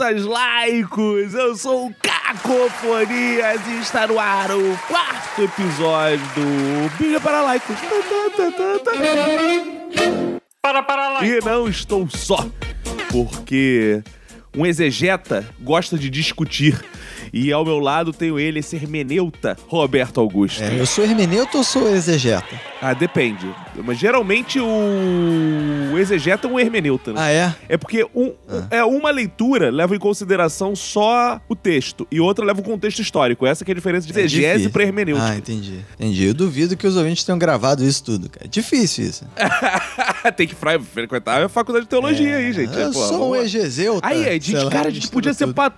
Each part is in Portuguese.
Hermeneutas laicos, eu sou o Cacofonias e está no ar o quarto episódio do Bíblia para Laicos. Para, para lá. E não estou só, porque um exegeta gosta de discutir. E ao meu lado tenho ele, esse hermeneuta, Roberto Augusto. É, eu sou hermeneuta ou sou exegeta? Ah, depende. Mas geralmente o exegeta é um hermeneuta, né? Ah, é? É porque um, é uma leitura leva em consideração só o texto e outra leva o contexto histórico. Essa que é a diferença de É exegese para hermenêutica. Ah, entendi. Entendi. Eu duvido que os ouvintes tenham gravado isso tudo, cara. Difícil isso. Tem que frequentar a faculdade de teologia aí, gente. Eu Pô, sou um vamos lá. egezeuta. Aí, a gente, lá, cara, a gente podia ser pat...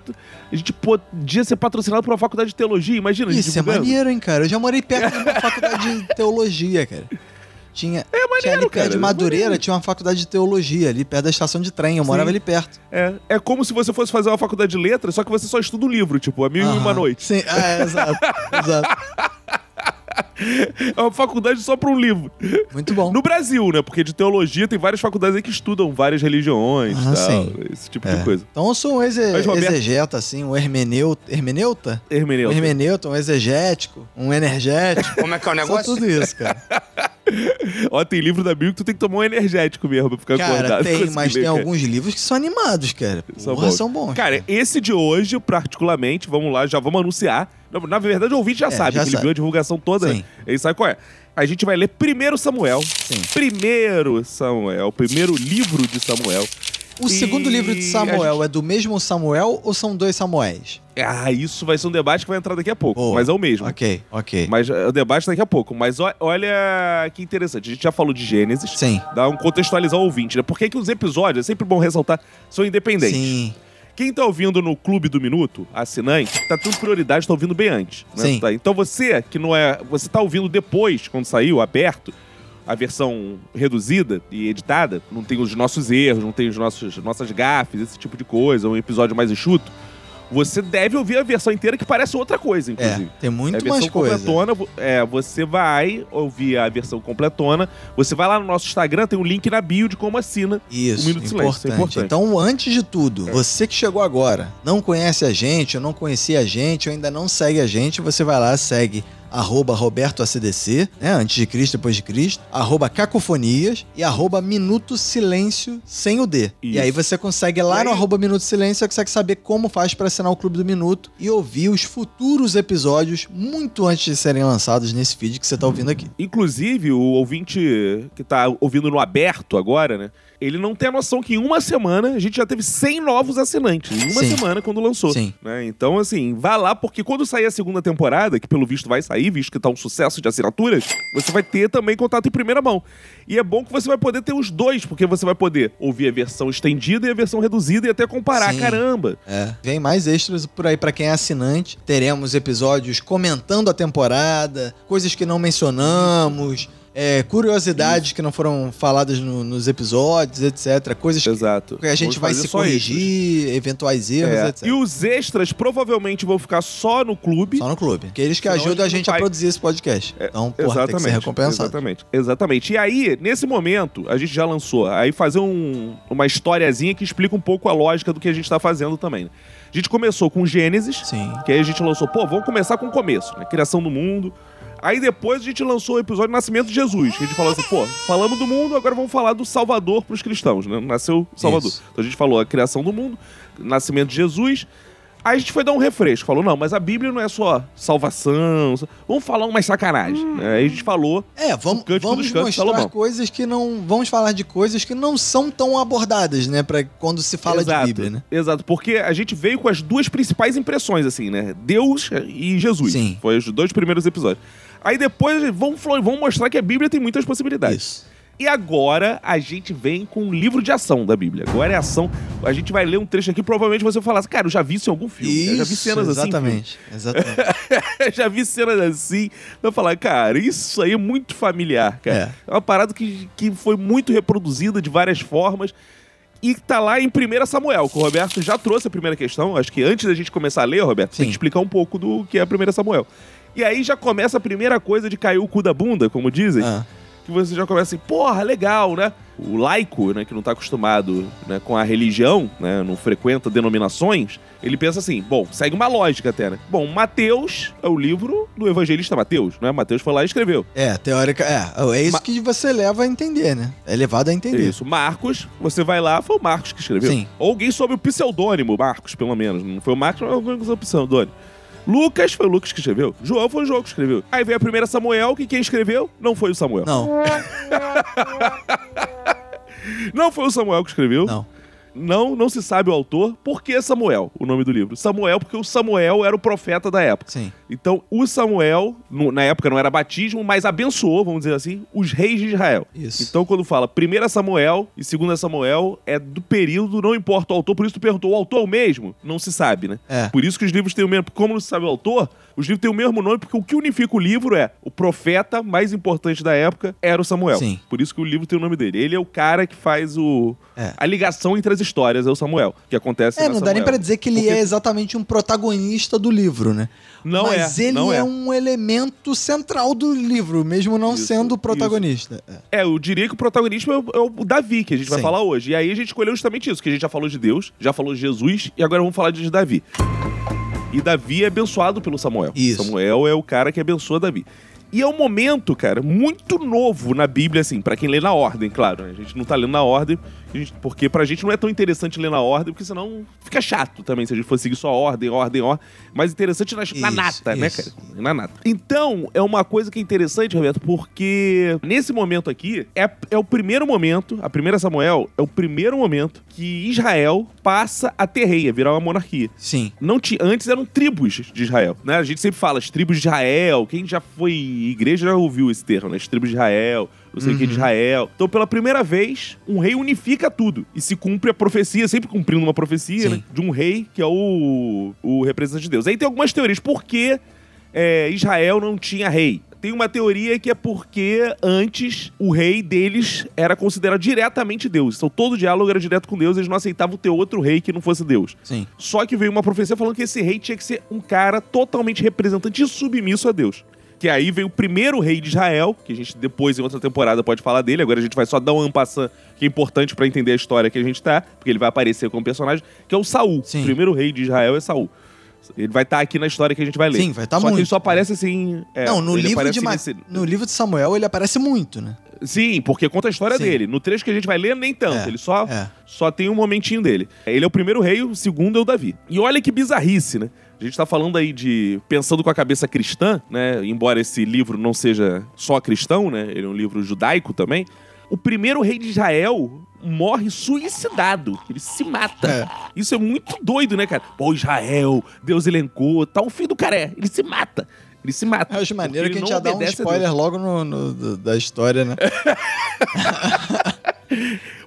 a gente podia ser patrocinado por uma faculdade de teologia, imagina Isso é maneiro, hein, cara? Eu já morei perto de uma faculdade de teologia, cara. Tinha, É maneiro, tinha ali cara, de é Madureira, maneiro. tinha uma faculdade de teologia ali perto da estação de trem. Eu morava Sim. ali perto. É, é como se você fosse fazer uma faculdade de letras, só que você só estuda um livro, tipo, A Mil e Uma. Noite. Sim, ah, é, exato. exato. É uma faculdade só pra um livro. Muito bom. No Brasil, né? Porque de teologia tem várias faculdades aí que estudam várias religiões Ah, tal, sim. esse tipo É. de coisa. Então eu sou um exe Mas, Roberto- exegeta, assim, um hermeneuta. Hermeneuta? Um Hermeneuta. hermeneuta, um exegético, um energético. Como é que é o Sou negócio? tudo isso, cara. Ó, tem livro da Bíblia que tu tem que tomar um energético mesmo pra ficar Cara, acordado. tem, mas ler, tem cara. alguns livros que são animados, cara. São Porra, bons. são bons. Cara, esse de hoje, particularmente, vamos lá, já vamos anunciar. Na, verdade, o ouvinte já É, sabe, já ele sabe. viu a divulgação toda, Sim. né? Ele sabe qual é. A gente vai ler primeiro Samuel. Sim. Primeiro Samuel, o primeiro livro de Samuel. O E segundo livro de Samuel gente- é do mesmo Samuel ou são dois Samuéis? Ah, isso vai ser um debate que vai entrar daqui a pouco, mas é o mesmo. Ok, ok. Mas é, o debate daqui a pouco. Mas olha que interessante. A gente já falou de Gênesis. Sim. Dá um contextualizar o ouvinte, né? Por que, que os episódios, é sempre bom ressaltar, são independentes. Sim. Quem tá ouvindo no Clube do Minuto, assinante, tá tendo prioridade, tá ouvindo bem antes. né? Sim. Tá? Então você que não é. Você tá ouvindo depois, quando saiu, aberto, a versão reduzida e editada, não tem os nossos erros, não tem os nossos nossas gafes, esse tipo de coisa, um episódio mais enxuto. Você deve ouvir a versão inteira que parece outra coisa, inclusive. É, tem muito É mais coisa. completona, é, você vai ouvir a versão completona, você vai lá no nosso Instagram, tem um link na bio de como assina. Isso, Um minuto silêncio, importante. isso é importante. Então, antes de tudo, você que chegou agora, não conhece a gente, ou não conhecia a gente, ou ainda não segue a gente, você vai lá, segue arroba Roberto ACDC, né, antes de Cristo, depois de Cristo, arroba Cacofonias e arroba Minuto Silêncio sem o D. E Isso. aí você consegue lá E no aí- arroba Minuto Silêncio, você consegue saber como faz para assinar o Clube do Minuto e ouvir os futuros episódios muito antes de serem lançados nesse feed que você tá ouvindo aqui. Inclusive, o ouvinte que tá ouvindo no aberto agora, né? Ele não tem a noção que em uma semana a gente já teve 100 novos assinantes. Em uma Sim. semana, quando lançou. Sim. né? Então, assim, vá lá, porque quando sair a segunda temporada, que pelo visto vai sair, visto que tá um sucesso de assinaturas, você vai ter também contato em primeira mão. E é bom que você vai poder ter os dois, porque você vai poder ouvir a versão estendida e a versão reduzida e até comparar. Sim. Caramba! É. Vem mais extras por aí pra quem é assinante. Teremos episódios comentando a temporada, coisas que não mencionamos, é, curiosidades que não foram faladas no- nos episódios, etc. Coisas que Exato. a gente Vamos vai se extras. corrigir, eventuais erros, É. etc. E os extras provavelmente vão ficar só no clube. Só no clube. Que eles que Senão a ajudam a gente gente não a produzir esse podcast. Então, porra, tem que ser recompensado. Exatamente. Exatamente. E aí, nesse momento, a gente já lançou. Aí fazer um- uma historiazinha que explica um pouco a lógica do que a gente tá fazendo também. né? A gente começou com Gênesis, Sim. que aí a gente lançou, pô, vamos começar com o começo, né? Criação do mundo. Aí depois a gente lançou o episódio Nascimento de Jesus, que a gente falou assim, pô, falamos do mundo, agora vamos falar do Salvador pros cristãos, né? Nasceu o Salvador. Isso. Então a gente falou a criação do mundo, nascimento de Jesus. Aí a gente foi dar um refresco, falou, não, mas a Bíblia não é só salvação, vamos falar umas sacanagem. né? Aí a gente falou, É, vamos, vamos mostrar Salomão. coisas que não. Vamos falar de coisas que não são tão abordadas, né? Pra quando se fala exato, de Bíblia, né? Exato, porque a gente veio com as duas principais impressões, assim, né? Deus e Jesus. Sim. Foi os dois primeiros episódios. Aí depois vamos, vamos mostrar que a Bíblia tem muitas possibilidades. Isso. E agora a gente vem com um livro de ação da Bíblia. Agora é ação. A gente vai ler um trecho aqui, provavelmente você vai falar assim, cara, eu já vi isso em algum filme. eu já vi Isso, cenas assim. em exatamente. Exatamente. já vi cenas assim. Eu vou falar, cara, isso aí é muito familiar, cara. É, uma parada que, que foi muito reproduzida de várias formas. E tá lá em 1 Samuel, que o Roberto já trouxe a primeira questão. Acho que antes da gente começar a ler, Roberto, tem Sim. que explicar um pouco do que é 1 Samuel. E aí já começa a primeira coisa de cair o cu da bunda, como dizem. Ah, que você já começa assim, porra, legal, né? O laico, né, que não tá acostumado né, com a religião, né, não frequenta denominações, ele pensa assim, bom, segue uma lógica até, né? Bom, Mateus é o livro do evangelista Mateus, né? Mateus foi lá e escreveu. É, teórica. É, é isso Ma- que você leva a entender, né? É levado a entender. Isso, Marcos, você vai lá, foi o Marcos que escreveu. Sim. Ou alguém sob o pseudônimo, Marcos, pelo menos. Não foi o Marcos, mas alguém sob o pseudônimo. Lucas foi o Lucas que escreveu. João foi o João que escreveu. Aí veio a primeira Samuel, que quem escreveu não foi o Samuel. Não, Não foi o Samuel que escreveu. não. Não, não se sabe o autor. Por que Samuel, o nome do livro? Samuel, porque o Samuel era o profeta da época. Sim. Então, o Samuel, no- na época não era batismo, mas abençoou, vamos dizer assim, os reis de Israel. Isso. Então, quando fala 1 Samuel e 2 Samuel, é do período, não importa o autor, por isso tu perguntou, o autor é mesmo? Não se sabe, né? É. Por isso que os livros têm o mesmo. Como não se sabe o autor, os livros têm o mesmo nome, porque o que unifica o livro é o profeta mais importante da época era o Samuel. Sim. Por isso que o livro tem o nome dele. Ele é o cara que faz o. É. A ligação entre as histórias, é o Samuel. Que acontece É, na não dá nem Samuel. pra dizer que ele Porque é exatamente um protagonista do livro, né? Não Mas é. ele não é. é. um elemento central do livro, mesmo não Isso, sendo o protagonista. É. É, eu diria que o protagonista é o, é o Davi, que a gente vai Sim. falar hoje. E aí a gente escolheu justamente isso, que a gente já falou de Deus, já falou de Jesus, e agora vamos falar de Davi. E Davi é abençoado pelo Samuel. Isso. Samuel é o cara que abençoa Davi. E é um momento, cara, muito novo na Bíblia, assim, pra quem lê na ordem, claro. né? A gente não tá lendo na ordem, porque pra gente não é tão interessante ler na ordem, porque senão fica chato também se a gente for seguir só ordem, ordem, ordem. Mais interessante na, na Isso, nata, né, isso. cara? Na nata. Então, é uma coisa que é interessante, Roberto, porque nesse momento aqui, é, é o primeiro momento, a primeira Samuel, é o primeiro momento que Israel passa a ter rei, a virar uma monarquia. Sim. Não ti- antes eram tribos de Israel, né? A gente sempre fala as tribos de Israel. Quem já foi igreja já ouviu esse termo, né? As tribos de Israel, sei o que de Israel. Então, pela primeira vez, um rei unifica tudo. E se cumpre a profecia, sempre cumprindo uma profecia, né? De um rei que é o, o representante de Deus. Aí tem algumas teorias. Por que é, Israel não tinha rei? Tem uma teoria que é porque antes o rei deles era considerado diretamente Deus. Então todo diálogo era direto com Deus, eles não aceitavam ter outro rei que não fosse Deus. Sim. Só que veio uma profecia falando que esse rei tinha que ser um cara totalmente representante e submisso a Deus. Que aí veio o primeiro rei de Israel, que a gente depois, em outra temporada, pode falar dele. Agora a gente vai só dar um ampassã que é importante pra entender a história que a gente tá, porque ele vai aparecer como personagem, que é o Saul. Sim. O primeiro rei de Israel é Saul. Ele vai estar aqui na história que a gente vai ler. Sim, vai tá Só que muito. ele só aparece assim. é, não, no livro, de Ma- nesse- no livro de Samuel ele aparece muito, né? Sim, porque conta a história Sim. dele. No trecho que a gente vai ler, nem tanto. É, Ele só, é. só tem um momentinho dele. Ele é o primeiro rei, o segundo é o Davi. E olha que bizarrice, né? A gente tá falando aí de pensando com a cabeça cristã, né? Embora esse livro não seja só cristão, né? Ele é um livro judaico também. O primeiro rei de Israel morre suicidado. Ele se mata. É. Isso é muito doido, né, cara? Pô, Israel, Deus elencou, tá o fim do cara é. Ele se mata. Ele se mata. Eu acho maneiro que a gente já dá um spoiler logo no, no- da história, né?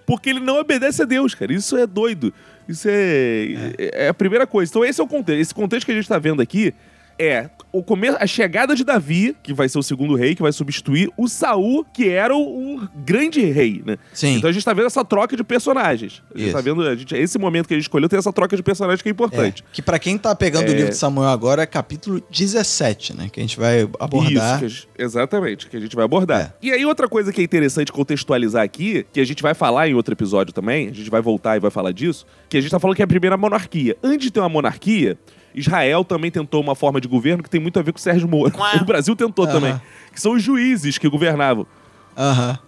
Porque ele não obedece a Deus, cara. Isso é doido. Isso é, é. a primeira coisa. Então, esse é o contexto. Esse contexto que a gente tá vendo aqui é o começo, a chegada de Davi, que vai ser o segundo rei, que vai substituir o Saul, que era o, o grande rei, né? Sim. Então a gente tá vendo essa troca de personagens. A gente Isso. tá vendo. A gente, esse momento que a gente escolheu tem essa troca de personagens que é importante. É, que pra quem tá pegando o É. livro de Samuel agora é capítulo 17, né? Que a gente vai abordar. Isso, que a exatamente, que a gente vai abordar. É. E aí, outra coisa que é interessante contextualizar aqui, que a gente vai falar em outro episódio também, a gente vai voltar e vai falar disso, que a gente tá falando que é a primeira monarquia. Antes de ter uma monarquia, Israel também tentou uma forma de governo que tem muito a ver com o Sérgio Moro. O Brasil tentou também. Que são os juízes que governavam.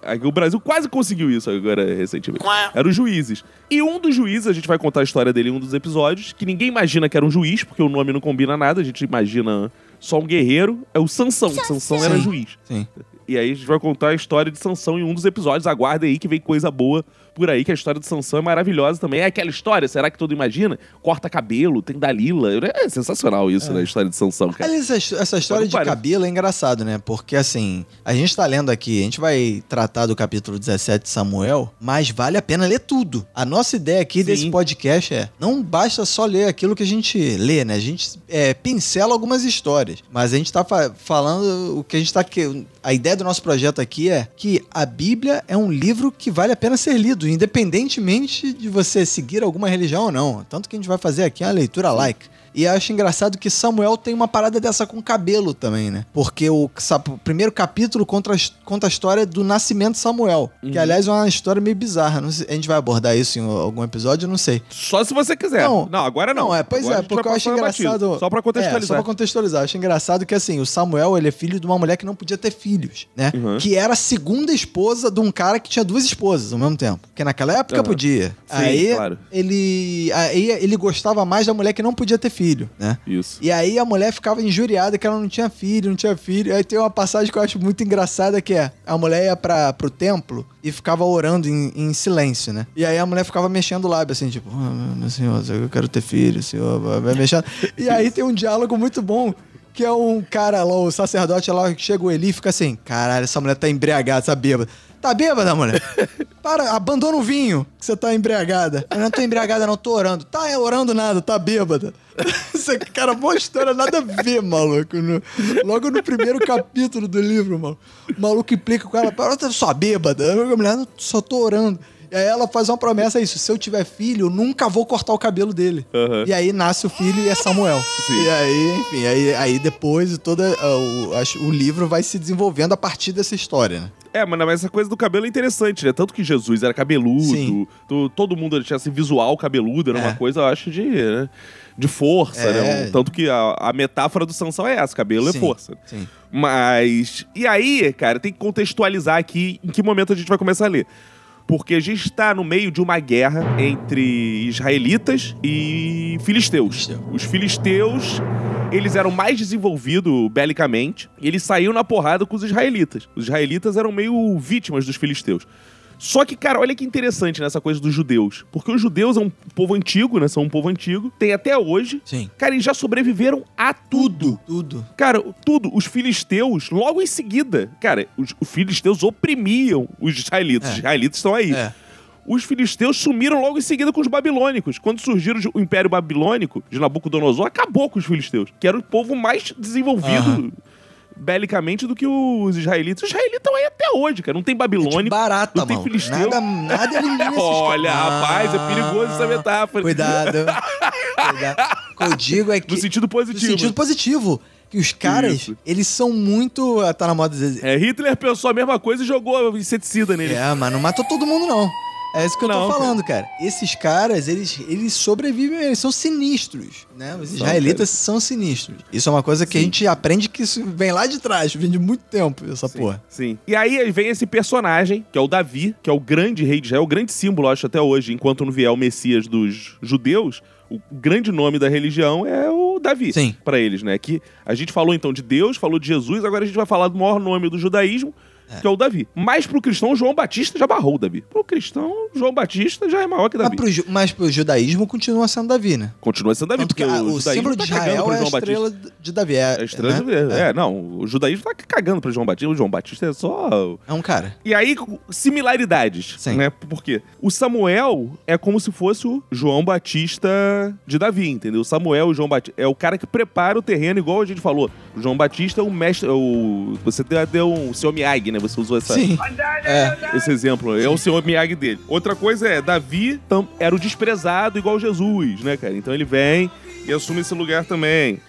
Aí O Brasil quase conseguiu isso agora recentemente. Eram os juízes. E um dos juízes, a gente vai contar a história dele em um dos episódios, que ninguém imagina que era um juiz, porque o nome não combina nada, a gente imagina só um guerreiro, é o Sansão. Sansão era Sim. juiz. Sim. E aí a gente vai contar a história de Sansão em um dos episódios. Aguardem aí que vem coisa boa por aí, que a história de Sansão é maravilhosa também. É aquela história, será que todo imagina? Corta cabelo, tem Dalila. É sensacional isso, né? A história de Sansão, cara. Aliás, essa, essa história de parece. cabelo é engraçado, né? Porque assim, a gente tá lendo aqui, a gente vai tratar do capítulo 17 de Samuel, mas vale a pena ler tudo. A nossa ideia aqui Sim. desse podcast é: não basta só ler aquilo que a gente lê, né? A gente é, pincela algumas histórias, mas a gente tá fa- falando o que a gente tá. que- A ideia do nosso projeto aqui é que a Bíblia é um livro que vale a pena ser lido, independentemente de você seguir alguma religião ou não. Tanto que a gente vai fazer aqui uma leitura like. E acho engraçado que Samuel tem uma parada dessa com cabelo também, né? Porque o, o primeiro capítulo conta, conta a história do nascimento de Samuel. Uhum. Que, aliás, é uma história meio bizarra. Sei, a gente vai abordar isso em algum episódio, não sei. Só se você quiser. Não, não agora não. Não, é, pois agora é, porque eu acho engraçado. Batido. Só pra contextualizar. É, só pra contextualizar. Eu acho engraçado que, assim, o Samuel, ele é filho de uma mulher que não podia ter filhos, né? Uhum. Que era a segunda esposa de um cara que tinha duas esposas ao mesmo tempo. Porque naquela época uhum. podia. Sim, aí, claro. ele, aí ele gostava mais da mulher que não podia ter filho, né? Isso. E aí a mulher ficava injuriada que ela não tinha filho, não tinha filho. Aí tem uma passagem que eu acho muito engraçada que é: a mulher ia pra, pro templo e ficava orando em, em silêncio, né? E aí a mulher ficava mexendo o lábio, assim, tipo, oh, meu senhor, eu quero ter filho, senhor, vai mexendo. E aí tem um diálogo muito bom que é um cara lá, o sacerdote lá, que chega o Eli e fica assim: caralho, essa mulher tá embriagada, essa bêbada. Tá bêbada, mulher? Para, abandona o vinho, que você tá embriagada. Eu não tô embriagada, não, tô orando. Tá é, orando nada, tá bêbada. Esse cara, boa história, nada a ver, maluco. No, logo no primeiro capítulo do livro, mano. O maluco implica com ela, para, só bêbada. A mulher, só tô orando. E aí ela faz uma promessa, é isso, se eu tiver filho, eu nunca vou cortar o cabelo dele. Uhum. E aí nasce o filho e é Samuel. Sim. E aí, enfim, aí, aí depois toda, uh, o, o livro vai se desenvolvendo a partir dessa história, né? É, mas essa coisa do cabelo é interessante, né? Tanto que Jesus era cabeludo, to, todo mundo tinha esse visual cabeludo, era é. uma coisa, eu acho, de, né? de força, é. né? Tanto que a, a, metáfora do Sansão é essa, cabelo é sim, é força. Sim. Mas. E aí, cara, tem que contextualizar aqui em que momento a gente vai começar a ler porque a gente está no meio de uma guerra entre israelitas e filisteus. Os filisteus, eles eram mais desenvolvidos belicamente, e eles saíram na porrada com os israelitas. Os israelitas eram meio vítimas dos filisteus. Só que, cara, olha que interessante nessa coisa dos judeus. Porque os judeus são um povo antigo, né? São um povo antigo. Tem até hoje. Sim. Cara, eles já sobreviveram a tudo. Tudo. Cara, tudo. Os filisteus, logo em seguida, cara, os, os filisteus oprimiam os israelitas. É. Os israelitas estão aí. É os filisteus sumiram logo em seguida com os babilônicos. Quando surgiram o Império Babilônico de Nabucodonosor, acabou com os filisteus, que era o povo mais desenvolvido uhum belicamente do que os israelitas. Os israelitas estão aí até hoje, cara. Não tem babilônico. É barata, não tem mano. filisteu. Nada, nada elimina esses Olha, rapaz, é perigoso essa metáfora. Cuidado. Cuidado. O que eu digo é que. No sentido positivo. No sentido positivo que os caras, Isso. eles são muito. Tá na moda dizer. É, Hitler pensou a mesma coisa e jogou inseticida nele. É, mas não matou todo mundo, não. É isso que eu não, tô falando, cara. cara. Esses caras, eles, eles sobrevivem, eles são sinistros, né? Os israelitas são sinistros. Isso é uma coisa que Sim. a gente aprende que isso vem lá de trás, vem de muito tempo, essa Sim. porra. Sim. E aí vem esse personagem, que é o Davi, que é o grande rei de Israel, o grande símbolo, acho, até hoje, enquanto não vier o Messias dos judeus, o grande nome da religião é o Davi. Sim. Para eles, né? Que a gente falou então de Deus, falou de Jesus, agora a gente vai falar do maior nome do judaísmo, é. que é o Davi. Mas pro cristão, João Batista já barrou o Davi. Pro cristão, João Batista já é maior que Davi. Mas pro, mas pro judaísmo continua sendo Davi, né? Continua sendo Davi, porque, porque o, o símbolo de tá Israel é a estrela de Davi. É, é a estrela né? de é. é, não, o judaísmo tá cagando pro João Batista. O João Batista é só... É um cara. E aí, similaridades, Sim. né? Porque o Samuel é como se fosse o João Batista de Davi, entendeu? O Samuel, o João Batista, é o cara que prepara o terreno, igual a gente falou. O João Batista é o mestre, é o... Você deu um seu Miyagi, né? Você usou essa... Sim. É. Esse exemplo. É o senhor Miyagi dele. Outra coisa é, Davi era o desprezado igual Jesus, né, cara? Então ele vem e assume esse lugar também.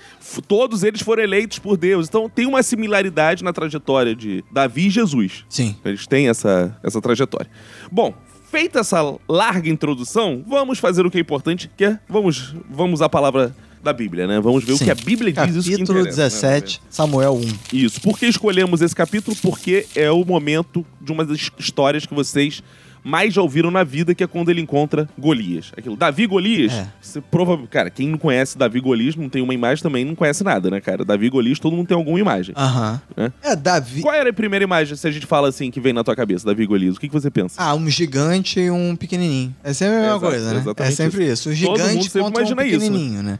Todos eles foram eleitos por Deus. Então tem uma similaridade na trajetória de Davi e Jesus. Sim. Eles têm essa, essa trajetória. Bom, feita essa larga introdução, vamos fazer o que é importante, que é vamos, vamos à palavra da Bíblia, né? Vamos ver Sim. o que a Bíblia diz capítulo isso que Capítulo 17, né? Samuel 1. Isso. Por que escolhemos esse capítulo? Porque é o momento de uma das histórias que vocês mais já ouviram na vida, que é quando ele encontra Golias. Aquilo, Davi Golias, é. você prova... Cara, quem não conhece Davi Golias, não tem uma imagem também, não conhece nada, né, cara? Davi Golias, todo mundo tem alguma imagem. Aham. Né? É, Davi... Qual era a primeira imagem, se a gente fala assim, que vem na tua cabeça, Davi Golias? O que, que você pensa? Ah, um gigante e um pequenininho. É sempre a mesma é, coisa, né? É sempre isso. isso. O gigante contra um pequenininho, isso, né? né?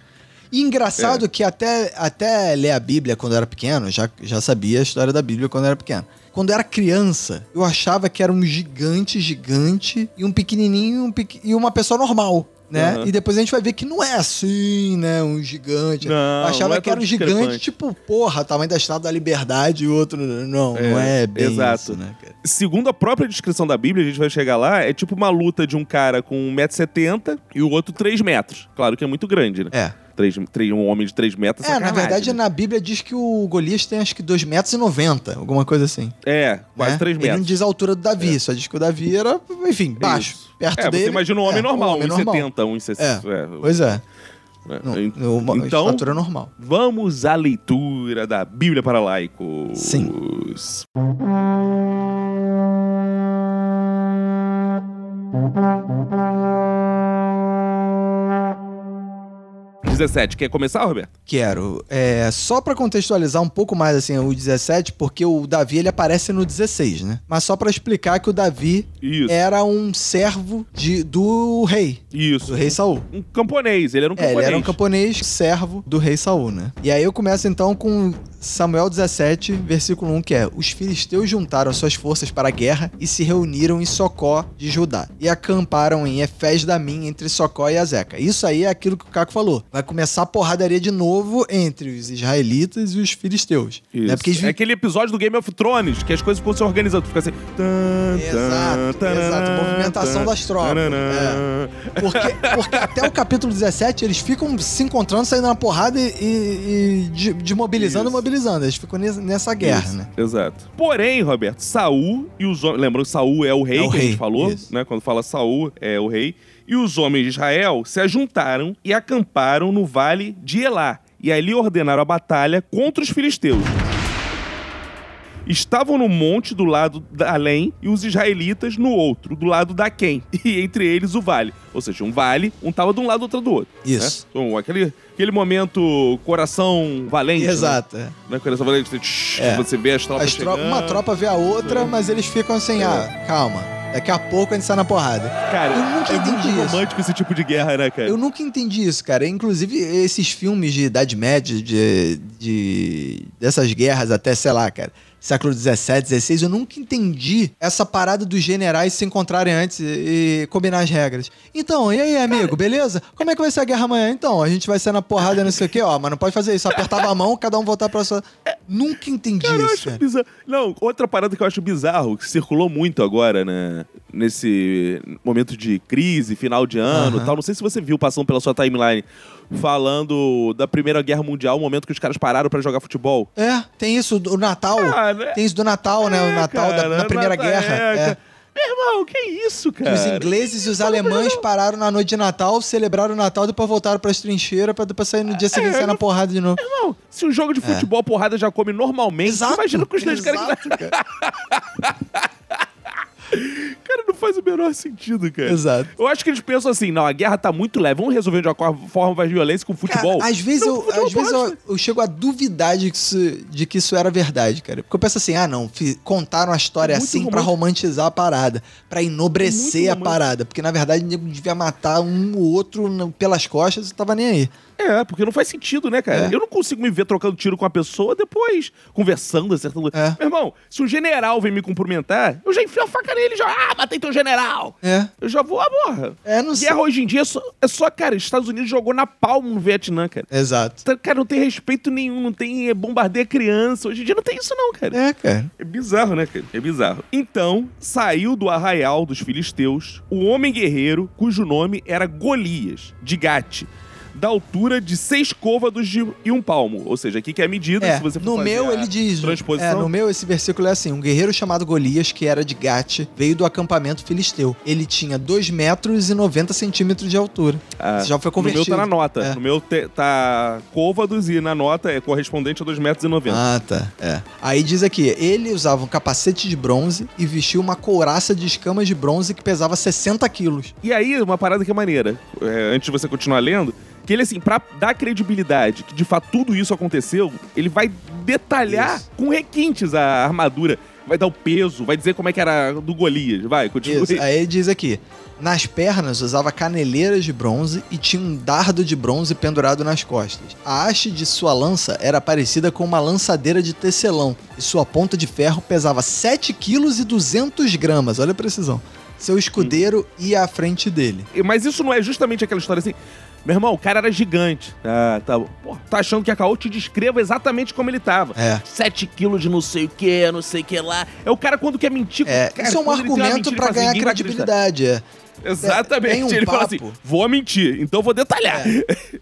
E engraçado é. que até, até ler a Bíblia quando eu era pequeno, já, já sabia a história da Bíblia quando eu era pequeno. Quando eu era criança, eu achava que era um gigante, gigante, e um pequenininho um pequ... e uma pessoa normal. né? Aham. E depois a gente vai ver que não é assim, né? Um gigante. Não, Eu achava não é que era um gigante, tipo, porra, tamanho da Estátua da Liberdade e outro. Não, não É, é bem exato. isso, né, cara? Segundo a própria descrição da Bíblia, a gente vai chegar lá, é tipo uma luta de um cara com 1,70m e o outro 3 metros. Claro que é muito grande, né? É. Três, três- um homem de 3 metros É, na sacanagem, verdade, né? na Bíblia diz que o Golias tem acho que 2,90 metros, e 90, alguma coisa assim. É, quase né? 3 Ele não metros. diz a altura do Davi, só diz que o Davi era, enfim, baixo. Isso. Perto É, dele. você imagina um homem é, normal, um homem normal. 1,70m, 1,60m. É, Pois é. É. No, no, uma Então, estatura normal. vamos à leitura da Bíblia para laicos. Sim. 17. Quer começar, Roberto? Quero. É, só pra contextualizar um pouco mais assim o 17, porque o Davi ele aparece no 16, né? Mas só pra explicar que o Davi Isso. era um servo de, do rei, Isso. do rei Saul. Um camponês. Ele era um É, ele camponês. era um camponês servo do rei Saul, né? E aí eu começo então com Samuel 17, versículo 1, que é: Os filisteus juntaram suas forças para a guerra e se reuniram em Socó de Judá e acamparam em Efés Damim entre Socó e Azeca. Isso aí é aquilo que o Caco falou. Vai começar a porradaria de novo entre os israelitas e os filisteus. Isso. Né? Porque eles É aquele episódio do Game of Thrones, que as coisas ficam se organizando. Fica assim. Exato, exato. Movimentação das tropas. É. Porque, porque até o capítulo 17 eles ficam se encontrando, saindo na porrada e, e, e de- desmobilizando e mobilizando. Eles ficam nessa, guerra, Isso, né? Exato. Porém, Roberto, Saul e os homens. Lembrando que Saul é o rei É o que a rei, gente falou, isso. né? Quando fala Saul, é o rei. E os homens de Israel se ajuntaram e acamparam no vale de Elá. E ali ordenaram a batalha contra os filisteus. Estavam no monte do lado da além e os israelitas no outro, do lado da quem. E entre eles o vale. Ou seja, um vale, um tava de um lado, outro do outro. Isso. Né? Então, aquele, aquele momento coração valente. né? Exato. é. Né? Coração valente, tsh, É. você vê as tropas As tro- chegando. uma tropa vê a outra, É. mas eles ficam assim, ah, calma. Daqui a pouco a gente sai na porrada. Cara, Eu nunca é entendi muito isso. romântico esse tipo de guerra, né, cara? Eu nunca entendi isso, cara. Inclusive, esses filmes de Idade Média, de, de- dessas guerras até, sei lá, cara, século XVII, XVI, eu nunca entendi essa parada dos generais se encontrarem antes e, e combinar as regras. Então, e aí, amigo, beleza? Como é que vai ser a guerra amanhã? Então, a gente vai ser na porrada, não sei o quê, ó, mas não pode fazer isso. Apertava a mão, cada um voltar pra sua... Nunca entendi Cara, eu isso, acho cara. Não, outra parada que eu acho bizarro, que circulou muito agora, né? Nesse momento de crise, final de ano e Aham. tal. Não sei se você viu passando pela sua timeline falando da Primeira Guerra Mundial, o momento que os caras pararam pra jogar futebol. É, tem isso do Natal. Cara, Tem isso do Natal, né? O é, Natal da, cara, na Primeira Natal- Guerra. é, É. Meu irmão, que isso, Que cara? os ingleses e os alemães pararam na noite de Natal, celebraram o Natal, depois voltaram pras trincheiras pra depois sair no dia seguinte sair na porrada de novo. Não, se um jogo de futebol porrada já come normalmente, imagina com os dois caras É. exato, cara. Não faz o menor sentido, cara. Exato. Eu acho que eles pensam assim, não, a guerra tá muito leve, vamos resolver de uma forma mais violência com futebol. Cara, às vezes, Não, eu, futebol às vezes eu, eu chego a duvidar de que, isso, de que isso era verdade, cara. Porque eu penso assim, ah, não, contaram a história É assim pra romântico. romantizar a parada, pra enobrecer É a parada. Porque na verdade o nego devia matar um ou outro pelas costas e tava nem aí. É, porque não faz sentido, né, cara? É. Eu não consigo me ver trocando tiro com a pessoa depois, conversando, acertando. É. Meu irmão, se um general vem me cumprimentar, eu já enfio a faca nele e já, ah, matei teu general. É. Eu já vou, ah, porra. É, não sei. Guerra hoje em dia é só, é só, cara, Estados Unidos jogou na palma no Vietnã, cara. Exato. Tá, Cara, não tem respeito nenhum, não tem é, bombardeia criança. Hoje em dia não tem isso, não, cara. É, cara. É bizarro, né, cara? É bizarro. Então, saiu do arraial dos filisteus o homem guerreiro cujo nome era Golias, de Gate, da altura de seis côvados de, e um palmo. Ou seja, aqui que é medida, É, se você for no meu ele diz. Transposição. É, no meu esse versículo é assim: um guerreiro chamado Golias, que era de Gate, veio do acampamento filisteu. Ele tinha 2 metros e 90 centímetros de altura. Ah, já foi No meu convertido. tá na nota. É. No meu te- tá côvados e na nota é correspondente a 2,90 metros. Ah, tá. É. Aí diz aqui: ele usava um capacete de bronze e vestia uma couraça de escamas de bronze que pesava 60 quilos. E aí, uma parada que é maneira, é, antes de você continuar lendo, que ele, assim, pra dar credibilidade que de fato tudo isso aconteceu, ele vai detalhar Isso. com requintes a armadura, vai dar o peso, vai dizer como é que era do Golias. Vai, continua. Isso. Aí ele diz aqui: nas pernas usava caneleiras de bronze e tinha um dardo de bronze pendurado nas costas. A haste de sua lança era parecida com uma lançadeira de tecelão e sua ponta de ferro pesava 7 quilos e 200 gramas. Olha a precisão. seu escudeiro ia à frente dele. Mas isso não é justamente aquela história assim. Meu irmão, o cara era gigante. Ah, tá. Pô, tá achando que a Caô te descreva exatamente como ele tava. É. 7 quilos de não sei o que, não sei o que lá. É o cara quando quer mentir. É, cara, isso é um argumento fala, ganhar credibilidade. É. Exatamente. Tem um ele fala assim: papo. vou mentir, então vou detalhar.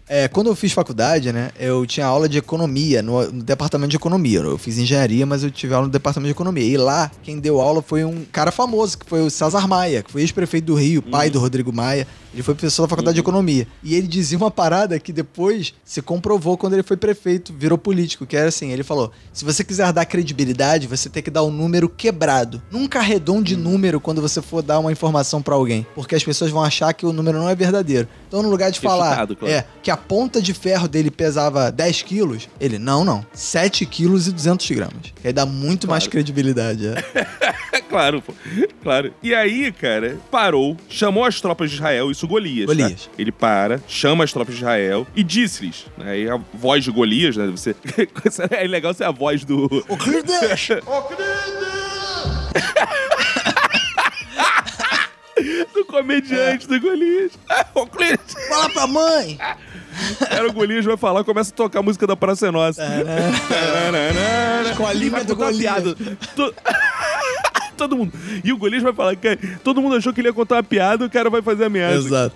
É, quando eu fiz faculdade, né, eu tinha aula de economia no, no departamento de economia. Eu fiz engenharia, mas eu tive aula no departamento de economia. E lá, quem deu aula foi um cara famoso, que foi o César Maia, que foi ex-prefeito do Rio, pai do Rodrigo Maia. Ele foi professor da faculdade de economia. E ele dizia uma parada que depois se comprovou quando ele foi prefeito, virou político, que era assim, ele falou: "Se você quiser dar credibilidade, você tem que dar um número quebrado. Nunca arredonde número quando você for dar uma informação pra alguém, porque as pessoas vão achar que o número não é verdadeiro. Então, no lugar de falar chutado, claro. é que a ponta de ferro dele pesava 10 quilos, ele, não, não, 7 quilos e 200 gramas. Que aí dá muito mais Claro. credibilidade. É. claro, pô. Claro. E aí, cara, parou, chamou as tropas de Israel, isso Golias. Golias. tá? Ele para, chama as tropas de Israel e disse-lhes, né? Aí a voz de Golias, né? Você... é legal ser a voz do. O Clides! do comediante do Golias. Ô, Clint! Fala pra mãe! Era o Golias, vai falar, começa a tocar a música da Praça é Nossa. Escolinha Vai do Golias. piada. To- Todo mundo. E o Golias vai falar que todo mundo achou que ele ia contar uma piada o cara vai fazer a merda. Exato.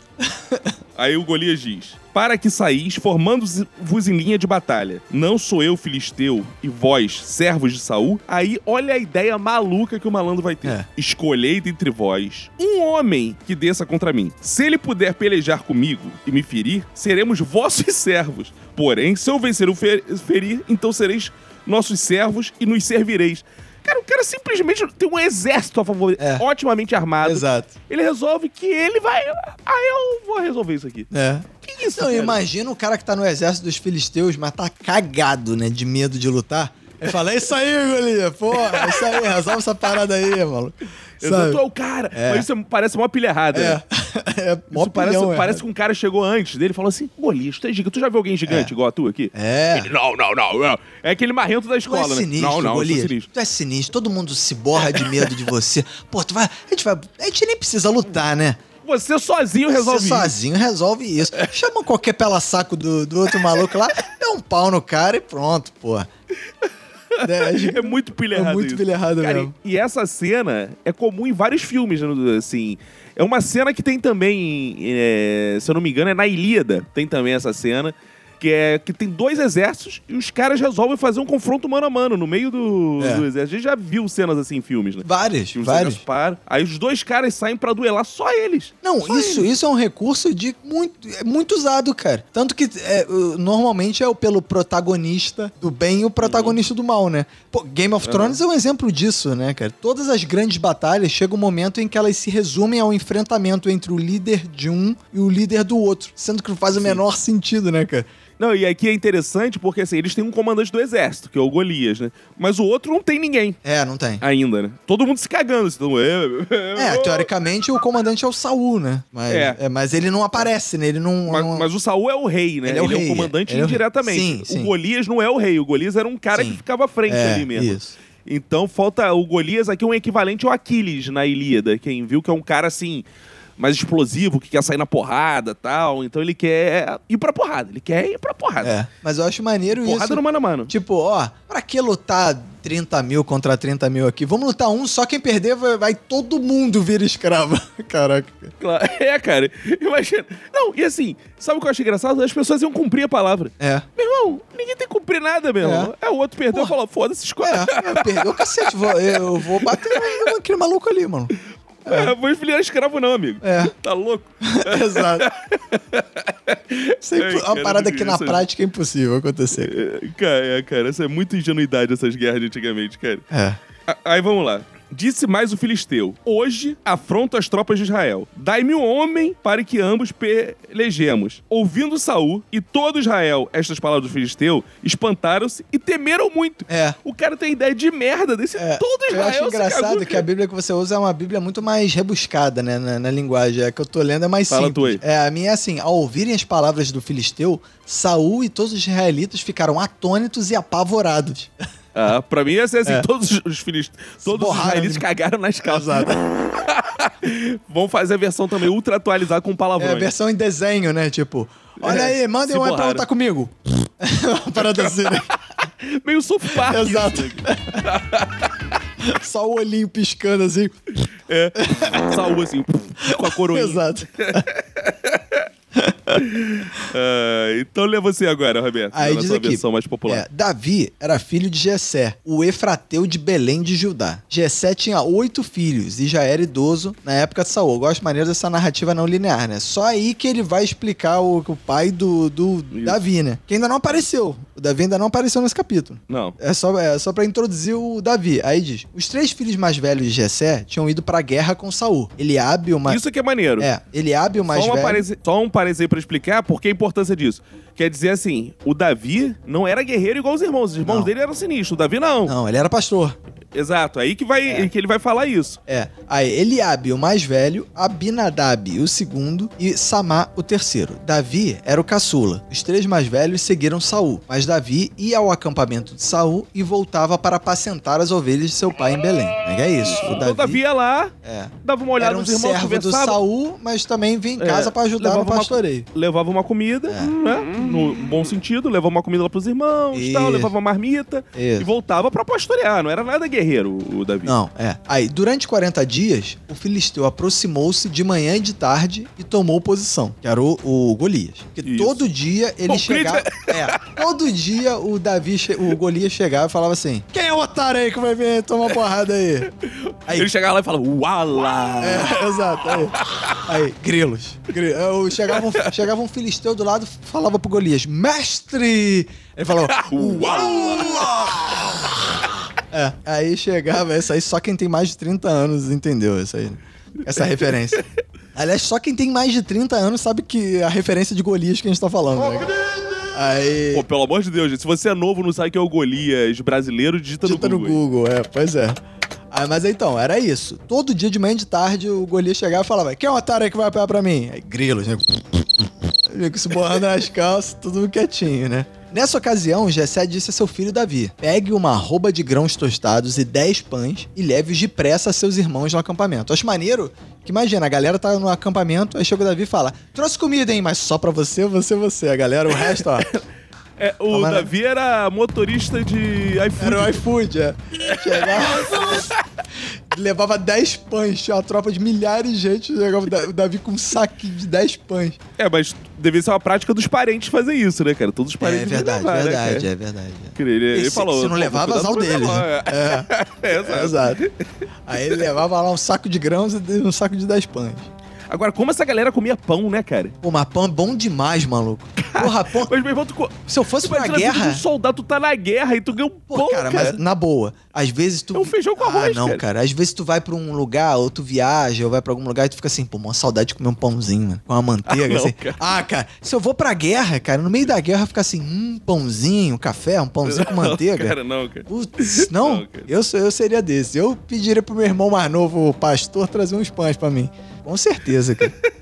Aí o Golias diz: Para que saís, formando-vos em linha de batalha. Não sou eu filisteu e vós, servos de Saul? Aí olha a ideia maluca que o malandro vai ter. É. Escolhei dentre vós um homem que desça contra mim. Se ele puder pelejar comigo e me ferir, seremos vossos servos. Porém, se eu vencer o fer- ferir, então sereis nossos servos e nos servireis. Cara, o cara simplesmente tem um exército a favor, É. otimamente armado. Exato. Ele resolve que ele vai. Ah, eu vou resolver isso aqui. É. Que isso, Não, imagina o cara que tá no exército dos filisteus, mas tá cagado, né? De medo de lutar. Ele fala, é isso aí, Golias, porra, é isso aí, resolve essa parada aí, maluco. Exato, é o cara. É. Mas isso parece uma pilha errada. né? É, é mó Isso parece, pilhão, é. parece que um cara chegou antes dele e falou assim: Golias, tu é gigante. Tu já viu alguém gigante É. igual a tu aqui? É. Ele, não, não, não, não. É aquele marrento da Tu é escola, né? sinistro, Não, não, Golias. sinistro. Tu é sinistro, todo mundo se borra de medo de você. Pô, tu vai. A gente vai. A gente nem precisa lutar, né? Você sozinho resolve Você isso. sozinho resolve isso. Chama qualquer pela-saco do, do outro maluco lá, dá um pau no cara e pronto, pô. É, É muito pilha É errada muito isso. pilha errada Cara, mesmo. E essa cena é comum em vários filmes, né, assim. É uma cena que tem também, é, se eu não me engano, é na Ilíada. Tem também essa cena. Que é que tem dois exércitos e os caras resolvem fazer um confronto mano a mano no meio do, É. do exército. A gente já viu cenas assim em filmes, né? Os vários. param, aí os dois caras saem pra duelar só eles. Não, Só isso, eles. isso é um recurso de muito, é muito usado, cara. Tanto que é, normalmente é pelo protagonista do bem e o protagonista do mal, né? Pô, Game of Thrones é um exemplo disso, né, cara? Todas as grandes batalhas chega um momento em que elas se resumem ao enfrentamento entre o líder de um e o líder do outro. Sendo que não faz o menor sentido, né, cara? Não, e aqui é interessante porque assim, eles têm um comandante do exército, que é o Golias, né? Mas o outro não tem ninguém É, não tem. ainda, né? Todo mundo se cagando. Todo mundo, É, teoricamente o comandante é o Saul, né? Mas, É. é, mas ele não aparece, né? Ele não. Mas, não- mas o Saul é o rei, né? Ele é o rei, comandante ele é o rei. indiretamente. Sim, o sim. Golias não é o rei. O Golias era um cara Sim. que ficava à frente é, ali mesmo. Isso. Então falta o Golias aqui é um equivalente ao Aquiles na Ilíada. Quem viu que é um cara assim mais explosivo, que quer sair na porrada, tal. Então ele quer ir pra porrada. Ele quer ir pra porrada. É. Mas eu acho maneiro Porrada isso. no mano a mano. Tipo, ó, pra que lutar 30 mil contra 30 mil aqui? Vamos lutar um, só quem perder vai, vai todo mundo vir escravo. Caraca. Claro. É, cara. Imagina. Não, e assim, sabe o que eu acho engraçado? As pessoas iam cumprir a palavra. É. Meu irmão, ninguém tem que cumprir nada, meu irmão. É, o outro perdeu e falou, foda-se, escolhe. É, é, perdeu o cacete. Vou, eu vou bater naquele maluco ali, mano. É, vou virar escravo não, amigo. É. Tá louco? Exato. Isso é Ai, impo- uma cara, parada que na essas- prática é impossível acontecer. É, cara, é, cara, essa é muita ingenuidade essas guerras de antigamente, cara. É. Aí vamos lá. Disse mais o filisteu: Hoje afronto as tropas de Israel. Dai-me um homem para que ambos pelejemos. Ouvindo Saul e todo Israel estas palavras do filisteu, espantaram-se e temeram muito. É. O cara tem ideia de merda desse. É, todo Israel eu acho engraçado que a Bíblia que você usa é uma Bíblia muito mais rebuscada, né, na, na linguagem. A que eu tô lendo é mais Fala simples. tu aí. É, a minha é assim, ao ouvirem as palavras do filisteu, Saul e todos os israelitas ficaram atônitos e apavorados. Ah, pra mim ia ser assim, É. todos os- os filhos, todos os israelitas né? cagaram nas calças. Vão fazer a versão também ultra atualizada com É a palavrões. versão em desenho, né? Tipo, olha É, aí, mandem um aí pra lutar comigo. Parada assim, né? Meio Park. Exato. isso. Só o olhinho piscando assim. É. Saúl, assim, com a coroinha. Exato. Ah, então lê você agora, Roberto. Aí diz aqui, versão mais popular. é, Davi era filho de Jessé, o Efrateu de Belém de Judá. Jessé tinha oito filhos e já era idoso na época de Saul. Eu gosto maneiro dessa narrativa não linear, né? Só aí que ele vai explicar o, o pai do, do Isso. Davi, né? Que ainda não apareceu. O Davi ainda não apareceu nesse capítulo. Não. É só, é só para introduzir o Davi. Aí diz: os três filhos mais velhos de Jessé tinham ido pra guerra com Saul. Eliabe, mais. Isso que é maneiro. É, Eliabe, o mais só, uma velho. só um parênteses aí pra explicar por que a importância disso. Quer dizer assim, o Davi não era guerreiro igual os irmãos. Os irmãos Não. dele eram sinistros. O Davi não. Não, ele era pastor. Exato. Aí que, vai, que ele vai falar isso. É. Aí, Eliabe, o mais velho, Abinadab, o segundo, e Samá, o terceiro. Davi era o caçula. Os três mais velhos seguiram Saul, mas Davi ia ao acampamento de Saul e voltava para apacentar as ovelhas de seu pai em Belém. É que é isso. O Então Davi, o Davi ia lá, é, dava uma olhada era um nos irmãos, servo do conversava, Saul, mas também vinha em casa É, para ajudar no levava uma- pastoreio. Levava uma comida, É. né? No bom sentido, levava uma comida lá pros irmãos, Isso. tal, levava uma marmita Isso. e voltava pra pastorear. Não era nada guerreiro o Davi. Não, é. Aí, durante 40 dias, o filisteu aproximou-se de manhã e de tarde e tomou posição, que era o, o Golias. Porque Isso. todo dia ele Bom, chegava. É, todo dia o Davi, che- o Golias chegava e falava assim: Quem é o otário aí que vai vir tomar porrada aí? Aí, Ele chegava lá e falava, uala! é, exato. Aí, aí grilos. Gri- eu- Chegava, um, chegava um filisteu do lado falava pro Golias: Mestre! Ele falava: É, aí chegava, essa aí só quem tem mais de 30 anos entendeu essa aí. Essa referência. Aliás, só quem tem mais de 30 anos sabe que a referência de Golias que a gente tá falando, né? Aí. Pô, pelo amor de Deus, gente, se você é novo e não sabe que é o Golias brasileiro, digita, Digita no no Google. Google, é, pois é. Ah, mas então, era isso. Todo dia de manhã e de tarde o Golias chegava e falava: Quem é o otário aí que vai apoiar pra mim? Aí grilos, né? Fico se borrando nas calças, tudo quietinho, né? Nessa ocasião, Jessé disse a seu filho Davi: Pegue uma arroba de grãos tostados e dez pães e leve-os depressa a seus irmãos no acampamento. Acho maneiro que imagina, a galera tá no acampamento, aí chega o Davi e fala: Trouxe comida, hein? Mas só pra você, você, você. A galera, o resto, ó. É, o Mas- Davi era motorista de iFood. Era o iFood, é. Chegava. levava 10 pães, tinha uma tropa de milhares de gente. Chegava o Da- o Davi com um saquinho de 10 pães. É, mas devia ser uma prática dos parentes fazer isso, né, cara? Todos os É parentes deviam verdade, levar, né, verdade, cara? é verdade. Ele, ele E se- falou. se não "Pô, levava, azar levar", né? É, É, exato. exato. Aí ele levava lá um saco de grãos e um saco de 10 pães. Agora, como essa galera comia pão, né, cara? Pô, mas pão é bom demais, maluco. Porra, pão. Mas, meu irmão, tu... Se eu fosse tu pra guerra. um soldado, tu tá na guerra e tu ganha um Pô, pão, cara, mas na boa, às vezes tu. É um feijão com arroz, Ah, não, cara. cara. Às vezes tu vai pra um lugar, ou tu viaja, ou vai pra algum lugar e tu fica assim, pô, uma saudade de comer um pãozinho, mano, com uma manteiga, Ah, não, assim. cara. Ah, cara, se eu vou pra guerra, cara, no meio da guerra fica assim, hum, pãozinho, café, um pãozinho com manteiga. Não, cara, não, cara. Putz, não, Não, cara. eu, eu seria desse. Eu pediria pro meu irmão mais novo, o pastor, trazer uns pães pra mim. Com certeza, cara.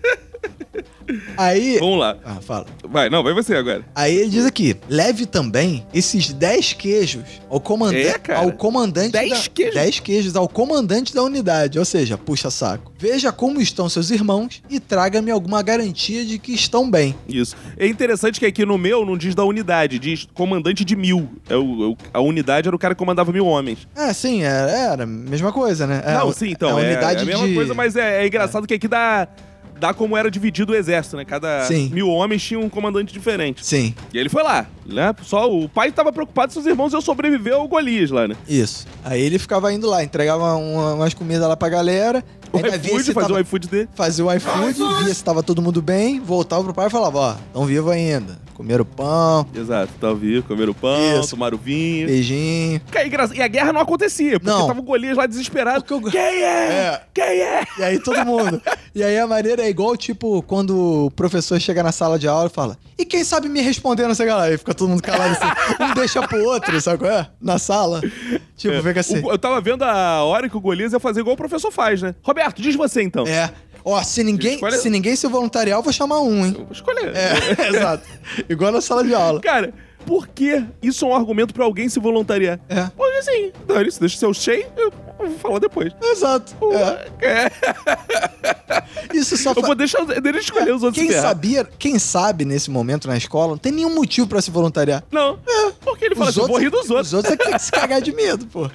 Aí. Vamos lá. Ah, fala. Vai, não, vai você agora. Aí ele diz aqui: leve também esses 10 queijos ao comandante. É, cara? ao comandante 10 da, queijos? 10 queijos ao comandante da unidade, ou seja, puxa saco. Veja como estão seus irmãos e traga-me alguma garantia de que estão bem. Isso. É interessante que aqui no meu não diz da unidade, diz comandante de mil. É o, é a unidade era o cara que comandava mil homens. É, sim, era, era a mesma coisa, né? É, não, sim, então. a É, unidade é a mesma de... coisa, mas é, é engraçado que aqui dá, dá como era dividido o exército, né? Cada Sim. mil homens tinha um comandante diferente. Sim, E ele foi lá, né? Só o pai tava preocupado se os irmãos iam sobreviver ao Golias lá, né? isso. Aí ele ficava indo lá, entregava uma- umas comidas lá pra galera. O ainda iFood, fazer tava- o iFood dele. fazia o iFood, via se tava todo mundo bem, voltava pro pai e falava, ó, tão vivo ainda. Comeram pão, Exato, tá vivo, comeram pão, Isso. tomaram vinho. beijinho. Cara, engra- E a guerra não acontecia, porque Não. tava o Golias lá desesperado. Porque o- Quem é? É. Quem é? E aí todo mundo. E aí a maneira é igual, tipo, quando o professor chega na sala de aula e fala: E quem sabe me responder, não sei o que lá. Aí fica todo mundo calado assim. Um deixa pro outro, sabe qual é? Na sala. Tipo, É. fica assim. O- eu tava vendo a hora que o Golias ia fazer igual o professor faz, né? Roberto, diz você então. É. Ó, se ninguém, se ninguém se voluntariar, eu vou chamar um, hein? Eu vou escolher. É, exato. Igual na sala de aula. Cara, por que isso é um argumento pra alguém se voluntariar? É. Porque assim, dane isso, deixa o seu cheio, eu vou falar depois. Exato. É. É, Isso só eu fa- vou deixar ele escolher os outros Quem sabia, quem sabe nesse momento na escola, não tem nenhum motivo pra se voluntariar. Não, porque ele fala assim, eu vou rir dos Os outros. outros é que tem que se cagar de medo, pô.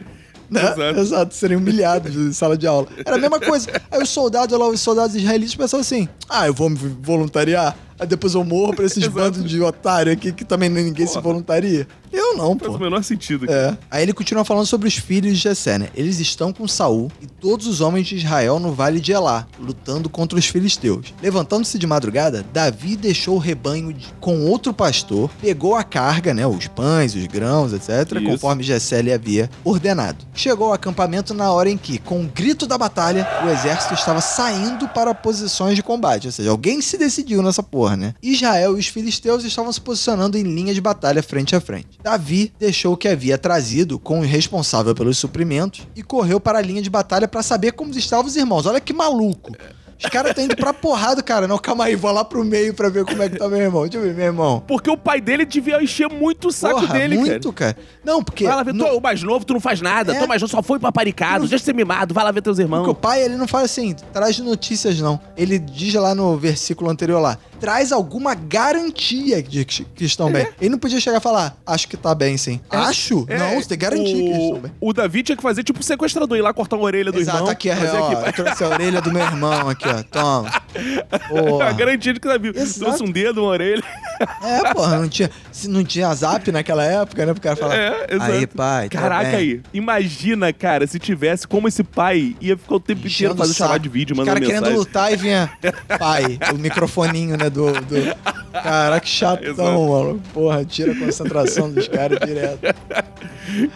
Né? Exato. Exato, serem humilhados em sala de aula. Era a mesma coisa. Aí os soldados lá, os soldados israelitas pensavam assim: ah, eu vou me voluntariar, aí depois eu morro pra esses bandos de otário aqui que também ninguém se Porra. voluntaria. Eu não, Faz pô. o menor sentido. aqui. É. Aí ele continua falando sobre os filhos de Jessé, né? Eles estão com Saul e todos os homens de Israel no vale de Elá, lutando contra os filisteus. Levantando-se de madrugada, Davi deixou o rebanho de- com outro pastor, pegou a carga, né? Os pães, os grãos, etc., Isso. conforme Jessé lhe havia ordenado. Chegou ao acampamento na hora em que, com o grito da batalha, o exército estava saindo para posições de combate. Ou seja, alguém se decidiu nessa porra, né? Israel e os filisteus estavam se posicionando em linha de batalha frente a frente. Davi deixou o que havia trazido com o responsável pelos suprimentos e correu para a linha de batalha para saber como estavam os irmãos. Olha que maluco. Os caras estão indo pra porrada, cara. Não, calma aí, vou lá pro meio pra ver como é que tá meu irmão. Deixa eu ver, meu irmão. Porque o pai dele devia encher muito o saco Porra, dele, muito, cara. Não, porque... Vai lá ver, no- tu, o mais novo, tu não faz nada. É. Tu mais novo só foi paparicado, deixa de ser mimado, vai lá ver teus Porque o irmãos. pai, ele não fala assim, traz notícias, não. Ele diz lá no versículo anterior lá, traz alguma garantia de que, que estão bem. Ele não podia chegar e falar, acho que tá bem, sim. Acho? É, não, você tem garantia que eles estão o, bem. o Davi tinha que fazer tipo sequestrador, ir lá cortar uma orelha do Exato, irmão. aqui, é, fazer ó, aqui, eu trouxe a orelha do meu irmão aqui, ó, toma. a Porra. garantia de que Davi Exato. trouxe um dedo, uma orelha. É, porra, não tinha, não tinha zap naquela época, né, pro cara falar, É, exato. aí, pai, tá Caraca bem. aí, imagina, cara, se tivesse como esse pai ia ficar o tempo inteiro Enchendo o fazendo chamada de vídeo, mandando cara mensagem. querendo lutar e vinha, pai, o microfoninho, né, do... do... Caraca, que chatão, mano. Porra, tira a concentração dos caras direto.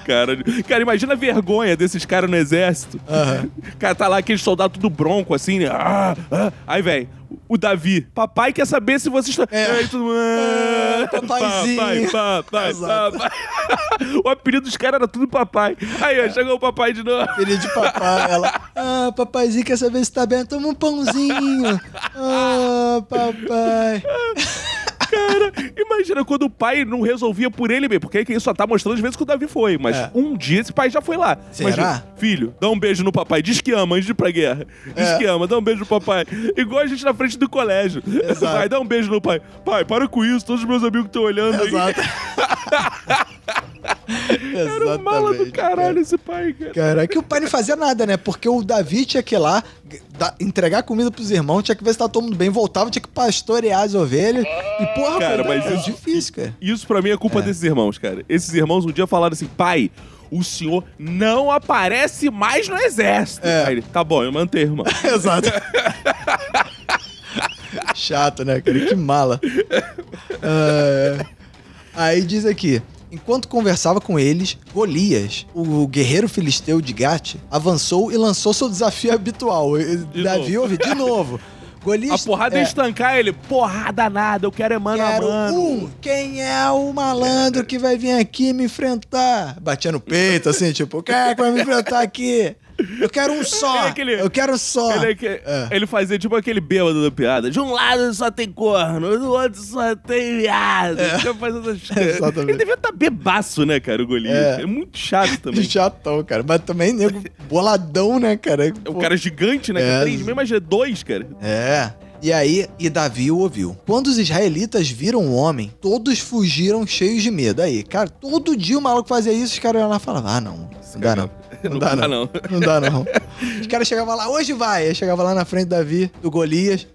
Cara, cara, imagina a vergonha desses caras no exército. Aham. Cara, tá lá aquele soldado tudo bronco, assim, né? Ah, ah. Aí, velho, o Davi. Papai quer saber se vocês estão. É. Aí, mundo, ah, É, papaizinho. Papai, papai, Exato. papai. o apelido dos caras era tudo papai. Aí, ó, chegou o papai de novo. Filho de papai, ela. Ah, papaizinho quer saber se tá bem. Toma um pãozinho. Ah, papai. Cara, imagina quando o pai não resolvia por ele mesmo. Porque aí quem só tá mostrando as vezes que o Davi foi. Mas É. um dia esse pai já foi lá. Será? Imagina, filho, dá um beijo no papai. Diz que ama antes de ir pra guerra. Diz É. que ama, dá um beijo no papai. Igual a gente na frente do colégio. Exato. Vai, dá um beijo no pai. Pai, para com isso. Todos os meus amigos estão olhando. Exato. Era um mala do caralho esse pai, cara. Cara, é que o pai não fazia nada, né? Porque o Davi tinha que ir lá dar- entregar comida pros irmãos, tinha que ver se tá todo mundo bem, voltava, tinha que pastorear as ovelhas. E, porra, Cara, mas é isso- difícil, cara. Isso pra mim é culpa desses irmãos, cara. Esses irmãos um dia falaram assim, pai, o senhor não aparece mais no exército. É. Aí ele, tá bom, eu mantenho, irmão. Exato. Chato, né, cara? Que mala. É. Aí diz aqui. Enquanto conversava com eles, Golias, o guerreiro filisteu de Gate, avançou e lançou seu desafio habitual. De Davi novo. ouve de novo. Golias. A porrada é, ia estancar ele. Porrada nada, eu quero é mano Quero a mano. um. Quem é o malandro que vai vir aqui me enfrentar? Batia no peito, assim, tipo, quem é que vai me enfrentar aqui? Eu quero um só. Ele é aquele- Eu quero só. Ele, é que- ele fazia tipo aquele bêbado da piada. De um lado só tem corno, do outro só tem viado. Exatamente. Ele devia estar bebaço, né, cara, o Golias. É. É, muito chato também. Chatão, cara. Mas também, nego, boladão, né, cara? O Pô. cara gigante, né? É. É. Três, é dois, cara. É. E aí, e Davi o ouviu. Quando os israelitas viram o homem, todos fugiram cheios de medo. Aí, cara, todo dia o maluco fazia isso, os caras iam lá e falavam, ah, não, não dá não. Não, Não dá, dá, não. não. Não dá não. Os caras chegavam lá, hoje vai. Aí chegava lá na frente do Davi, do Golias.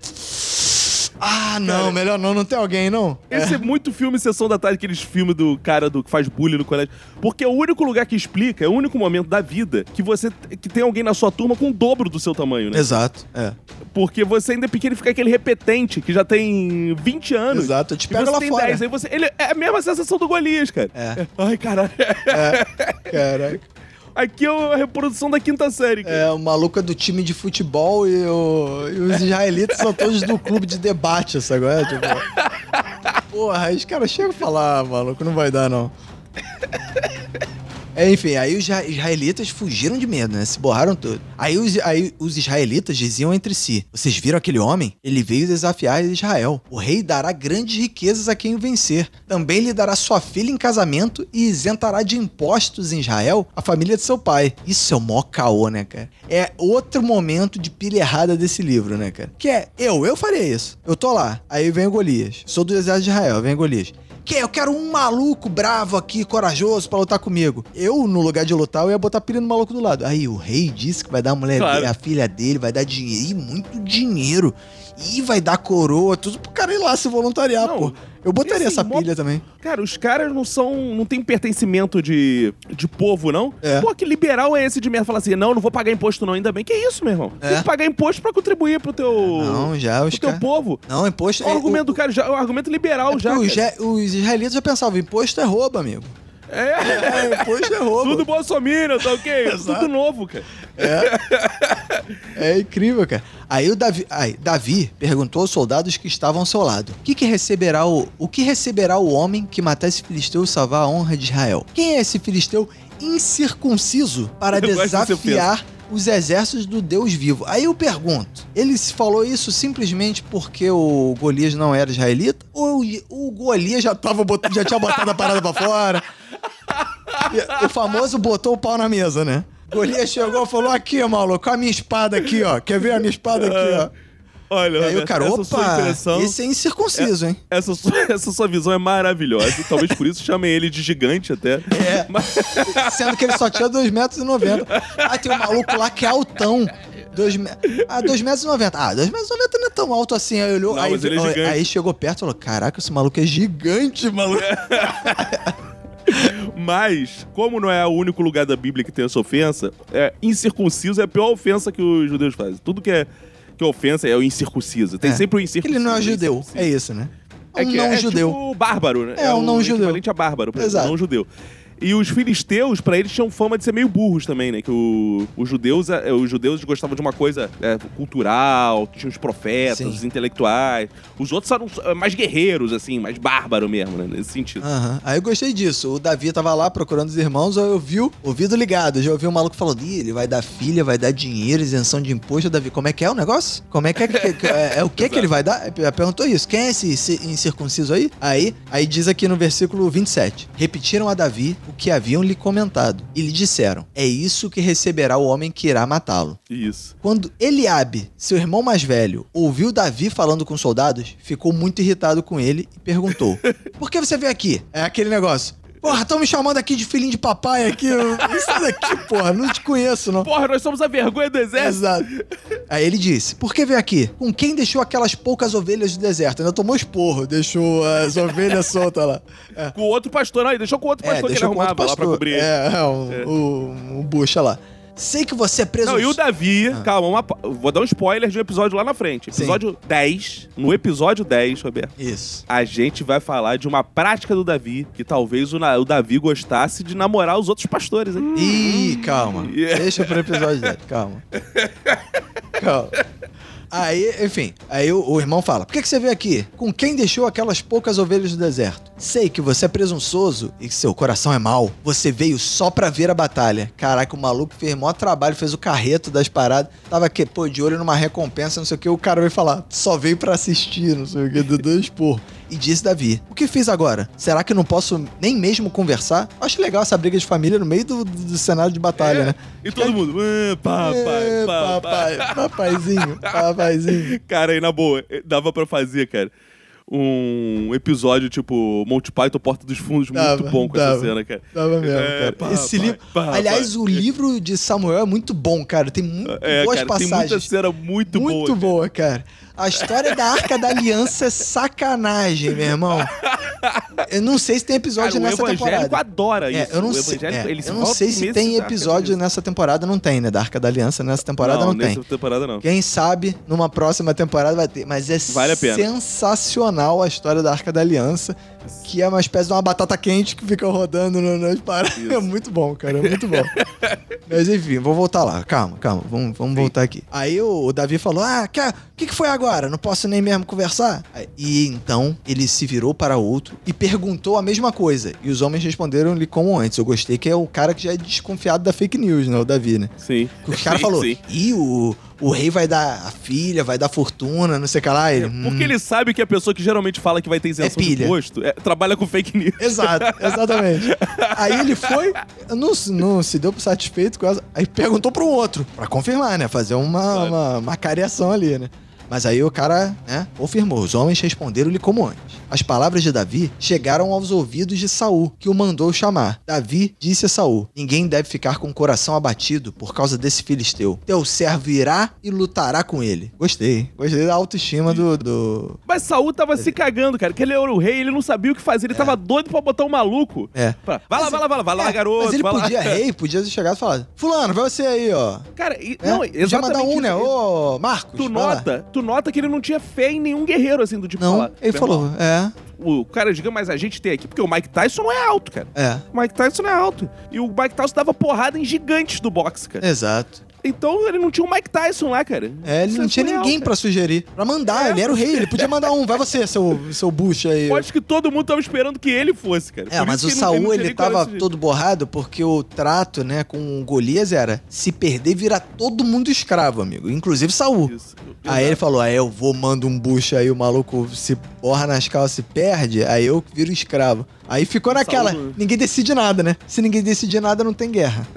Ah, não, melhor não, não tem alguém, não? Esse é. muito filme Sessão da Tarde, aqueles filmes do cara do que faz bullying no colégio. Porque é o único lugar que explica, é o único momento da vida que você que tem alguém na sua turma com o dobro do seu tamanho, né? Exato, é. Porque você ainda é pequeno e fica aquele repetente que já tem 20 anos. Exato, eu te você lá tem fora. 10, aí você. Ele é a mesma sensação do Golias, cara. É. Ai, caralho. Caraca. Aqui é a reprodução da quinta série, cara. É, o maluco é do time de futebol e, o- e os israelitas são todos do clube de debate, sabe? É, tipo, porra, aí os caras chegam falam, ah, maluco, não vai dar, não. É, enfim, aí os isra- israelitas fugiram de medo, né? Se borraram todo. Aí os, aí os israelitas diziam entre si: Vocês viram aquele homem? Ele veio desafiar Israel. O rei dará grandes riquezas a quem o vencer. Também lhe dará sua filha em casamento e isentará de impostos em Israel a família de seu pai. Isso é o mó caô, né, cara? É outro momento de pilha errada desse livro, né, cara? Que é, eu, eu faria isso. Eu tô lá, aí vem o Golias. Sou do exército de Israel, vem o Golias. Que eu quero um maluco bravo aqui, corajoso, pra lutar comigo. Eu, no lugar de lutar, eu ia botar pilha no maluco do lado. Aí o rei disse que vai dar a mulher Claro. dele, a filha dele, vai dar dinheiro, e muito dinheiro. E vai dar coroa, tudo pro cara ir lá se voluntariar, Não, pô. Eu botaria assim, essa mó- pilha também. Cara, os caras não são. não tem pertencimento de, de povo, não. É. Pô, que liberal é esse de merda? Falar assim, não, não vou pagar imposto, não. Ainda bem. Que isso, meu irmão? É. Tem que pagar imposto pra contribuir pro teu. Não, já os pro teu povo. Não, imposto. É o argumento do cara, já, é o argumento liberal É já. os, os israelitas já pensavam, imposto é roubo, amigo. É. É, imposto é roubo. Tudo bolsominion, tá ok? Exato. Tudo novo, cara. É incrível, cara. Aí o Davi, aí, Davi perguntou aos soldados que estavam ao seu lado: o que, que receberá o, o que receberá o homem que matar esse filisteu e salvar a honra de Israel? Quem é esse filisteu incircunciso para Eu desafiar os exércitos do Deus vivo? Aí eu pergunto: ele se falou isso simplesmente porque o Golias não era israelita? Ou o, o Golias já, tava bot- já tinha botado a parada pra fora? O famoso botou o pau na mesa, né? Golias chegou e falou: Aqui, maluco, a minha espada aqui, ó. Quer ver a minha espada aqui, ó? Olha, E aí o cara, essa sua opa, impressão, esse é incircunciso, hein? essa, sua, essa sua visão é maravilhosa. Talvez por isso chamem ele de gigante até. É. Mas, Sendo que ele só tinha 2,90 metros. e. Ah, tem um maluco lá que é altão. Dois me... Ah, 2,90 metros. e. Ah, 2,90 metros não é tão alto assim. Aí olhou, Não, aí, é aí chegou perto e falou: Caraca, esse maluco é gigante, maluco. mas, como não é o único lugar da Bíblia que tem essa ofensa, é, incircunciso é a pior ofensa que os judeus fazem. Tudo que é, que é ofensa é o incircunciso. Tem É. sempre o incircunciso. ele não é judeu. É isso, né? É É um que não é judeu. tipo bárbaro, né? É, um não o judeu. equivalente a bárbaro, Exato. não judeu. E os filisteus, pra eles, tinham fama de ser meio burros também, né? Que o- os, judeus, é, os judeus gostavam de uma coisa é, cultural, tinha os profetas, Sim. os intelectuais. Os outros eram é, mais guerreiros, assim, mais bárbaro mesmo, né? Nesse sentido. Aí eu gostei disso. O Davi tava lá procurando os irmãos, aí eu vi o ouvido ligado. Já ouvi um maluco falando, Ih, ele vai dar filha, vai dar dinheiro, isenção de imposto. Davi, como é que é o negócio? Como é que é? que- que- é, é o que que ele vai dar? Ela Perguntou isso. Quem é esse, esse incircunciso aí? Aí, aí diz aqui no versículo 27. Repetiram a Davi o que haviam lhe comentado. E lhe disseram, é isso que receberá o homem que irá matá-lo. Isso. Quando Eliabe, seu irmão mais velho, ouviu Davi falando com os soldados, ficou muito irritado com ele e perguntou: Por que você veio aqui? É aquele negócio. Porra, estão me chamando aqui de filhinho de papai aqui. eu- Sai daqui, porra, não te conheço, não. Porra, nós somos a vergonha do exército. Exato. Aí ele disse: Por que veio aqui? Com quem deixou aquelas poucas ovelhas do deserto? Ainda tomou esporro, deixou as ovelhas soltas lá. É. Com o outro pastor, aí, deixou com o outro pastor que ele arrumava lá pra cobrir. É, é, o, o, o bucha lá. Sei que você é preso. Não, e o Davi, Ah. calma, uma vou dar um spoiler de um episódio lá na frente. Sim. Episódio 10. No episódio 10, Roberto, Isso. a gente vai falar de uma prática do Davi que talvez o, o Davi gostasse de namorar os outros pastores, hein? Ih, calma. Yeah. Deixa pro episódio dele. Calma. Calma. Aí, enfim, aí o, o irmão fala: Por que, que você veio aqui? Com quem deixou aquelas poucas ovelhas do deserto? Sei que você é presunçoso e que seu coração é mau. Você veio só pra ver a batalha. Caraca, o maluco fez maior trabalho, fez o carreto das paradas. Tava aqui, pô, de olho numa recompensa, não sei o que. O cara veio falar: Só veio pra assistir, não sei o que, do dois por. E disse Davi: O que fiz agora? Será que não posso nem mesmo conversar? Acho legal essa briga de família no meio do, do cenário de batalha, É, né? E todo mundo, "Ah, papai, É, papai. papai, papaizinho, papaizinho. Cara, aí na boa, dava pra fazer, cara, um episódio tipo Monty Python Porta dos Fundos muito Dava, bom com dava. essa cena, cara. Tava mesmo, É, cara. papai, Esse livro. papai. Aliás, o livro de Samuel é muito bom, cara. Tem muito É, boas cara, tem muita passagens. cena muito, muito boa. boa, cara. A história da Arca da Aliança é sacanagem, meu irmão. Eu não sei se tem episódio Cara, o nessa evangélico temporada. adora É, isso. eu não o sei, é, eu não sei se tem episódio nessa temporada, não tem, né? Da Arca da Aliança nessa temporada não, nessa tem. temporada não. Quem sabe numa próxima temporada vai ter. Mas é Vale a sensacional a história da Arca da Aliança, que é uma espécie de uma batata quente que fica rodando no- nas paradas. É muito bom, cara, é muito bom. mas enfim, vou voltar lá. Calma, calma, vamos, vamos voltar aqui. Aí o, o Davi falou: Ah, quer, que que, que foi agora? Não posso nem mesmo conversar? E então ele se virou para outro e perguntou a mesma coisa. E os homens responderam-lhe como antes. Eu gostei que é o cara que já é desconfiado da fake news, né? O Davi, né? Sim. O cara Sim, falou, sim. ih, o, o rei vai dar a filha, vai dar fortuna, não sei o que lá. Ele, hum, Porque ele sabe que a pessoa que geralmente fala que vai ter isenção de pilha. imposto é, trabalha com fake news. Exato, exatamente. Aí ele foi, não, não se deu por satisfeito com essa. Aí perguntou pro outro, pra confirmar, né? Fazer uma, Claro. uma, uma cariação ali, né? Mas aí o cara, né, confirmou. Os homens responderam-lhe como antes. As palavras de Davi chegaram aos ouvidos de Saul, que o mandou chamar. Davi disse a Saul: Ninguém deve ficar com o coração abatido por causa desse filisteu. Teu servo irá e lutará com ele. Gostei. Gostei da autoestima do. do... Mas Saul tava se cagando, cara, que ele era o rei, ele não sabia o que fazer, ele tava doido pra botar um maluco. É. Pra- vai lá, vai lá, vai lá, vai lá, É, garoto. Mas ele vai lá. podia, rei, podia ter chegado e falado: Fulano, vai você aí, ó. Cara, e, É, não, podia exatamente mandar um, né? Ô, Marcos. Tu nota, tu nota que ele não tinha fé em nenhum guerreiro, assim, do tipo Não, falar, ele "Meu falou, irmão, é, O cara, diga, mas a gente tem aqui, porque o Mike Tyson não é alto, cara. é, O Mike Tyson não é alto. E o Mike Tyson dava porrada em gigantes do boxe, cara. exato. Então ele não tinha o Mike Tyson lá, cara. É, ele Isso não tinha surreal, ninguém cara. pra sugerir. Pra mandar, É. ele era o rei, ele podia mandar um. Vai você, seu, seu bucho aí. Eu acho que todo mundo tava esperando que ele fosse, cara. É, Por mas o Saul, tinha ele coragem tava todo borrado porque o trato, né, com o Golias era se perder, vira todo mundo escravo, amigo. Inclusive Saul. Isso. Aí ele falou, aí eu vou, mando um bucho aí, o maluco se borra nas calças e perde, aí eu viro escravo. Aí ficou naquela, Saul- ninguém decide nada, né? Se ninguém decidir nada, não tem guerra.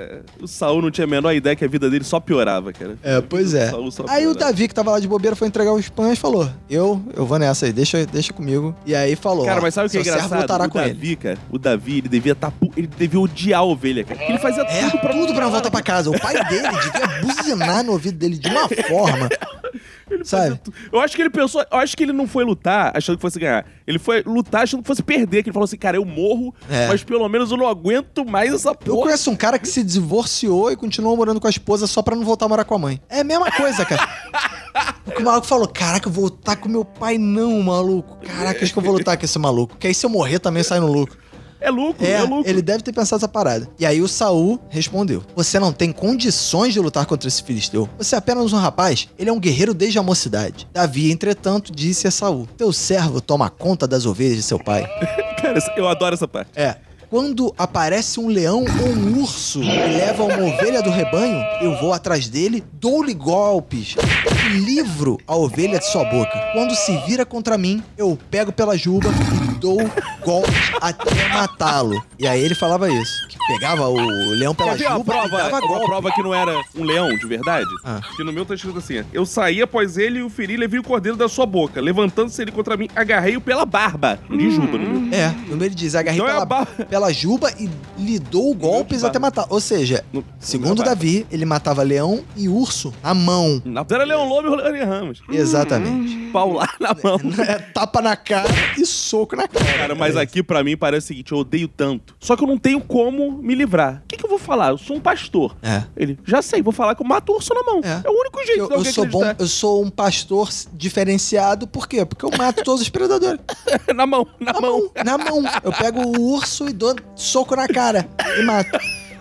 O Saul não tinha a menor ideia que a vida dele só piorava, cara. É, pois é. O Aí o. Davi, que tava lá de bobeira, foi entregar os pães e falou: Eu, eu vou nessa aí, deixa, deixa comigo. E aí falou: Cara, mas sabe o que é engraçado? O com ele. Davi, cara, o Davi, ele devia tá, ele devia odiar a ovelha, cara. Porque ele fazia É, tudo pra tudo pra não voltar pra casa. O pai dele devia buzinar no ouvido dele de uma forma. Sabe? Eu acho que ele pensou, eu acho que ele não foi lutar achando que fosse ganhar. Ele foi lutar achando que fosse perder, que ele falou assim, cara, eu morro, É. mas pelo menos eu não aguento mais essa Eu porra. conheço um cara que se divorciou e continuou morando com a esposa só pra não voltar a morar com a mãe. É a mesma coisa, cara. Porque o maluco falou: Caraca, eu vou lutar com meu pai, não, maluco. Caraca, acho que eu vou lutar com esse maluco. Que aí se eu morrer também sai no lucro. É lucro, é, É, lucro. ele deve ter pensado essa parada. E aí o Saul respondeu: Você não tem condições de lutar contra esse filisteu. Você é apenas um rapaz. Ele é um guerreiro desde a mocidade. Davi, entretanto, disse a Saul: Teu servo toma conta das ovelhas de seu pai. Cara, eu adoro essa parte. É. Quando aparece um leão ou um urso e leva uma ovelha do rebanho, eu vou atrás dele, dou-lhe golpes livro a ovelha de sua boca. Quando se vira contra mim, eu pego pela juba e dou golpes até matá-lo. E aí ele falava isso, que pegava o leão pela Quer uma juba e prova, dava uma golpe. prova que não era um leão de verdade? Ah. Que no meu tá escrito assim: Eu saí após ele e o feri, levei o cordeiro da sua boca. Levantando-se ele contra mim, agarrei-o pela barba. Não diz juba, no meu. É, no meio ele diz, agarrei Então é pela, a barba. pela juba e lhe dou golpes até matar. Ou seja, No- segundo. Davi, ele matava leão e urso na mão. Não, era Leão Lobo e Rolando Ramos. Exatamente. Pau lá na mão. É tapa na cara e soco na cara. Cara, mas aqui pra mim parece o seguinte: eu odeio tanto. Só que eu não tenho como me livrar. O que, que eu vou falar? Eu sou um pastor. É. Ele, já sei, vou falar que eu mato o urso na mão. É. É, o único jeito Eu, de eu alguém sou bom, acreditar. eu sou um pastor diferenciado, por quê? Porque eu mato todos os predadores. na mão, na, Na mão. mão, na mão. Eu pego o urso e dou soco na cara e mato.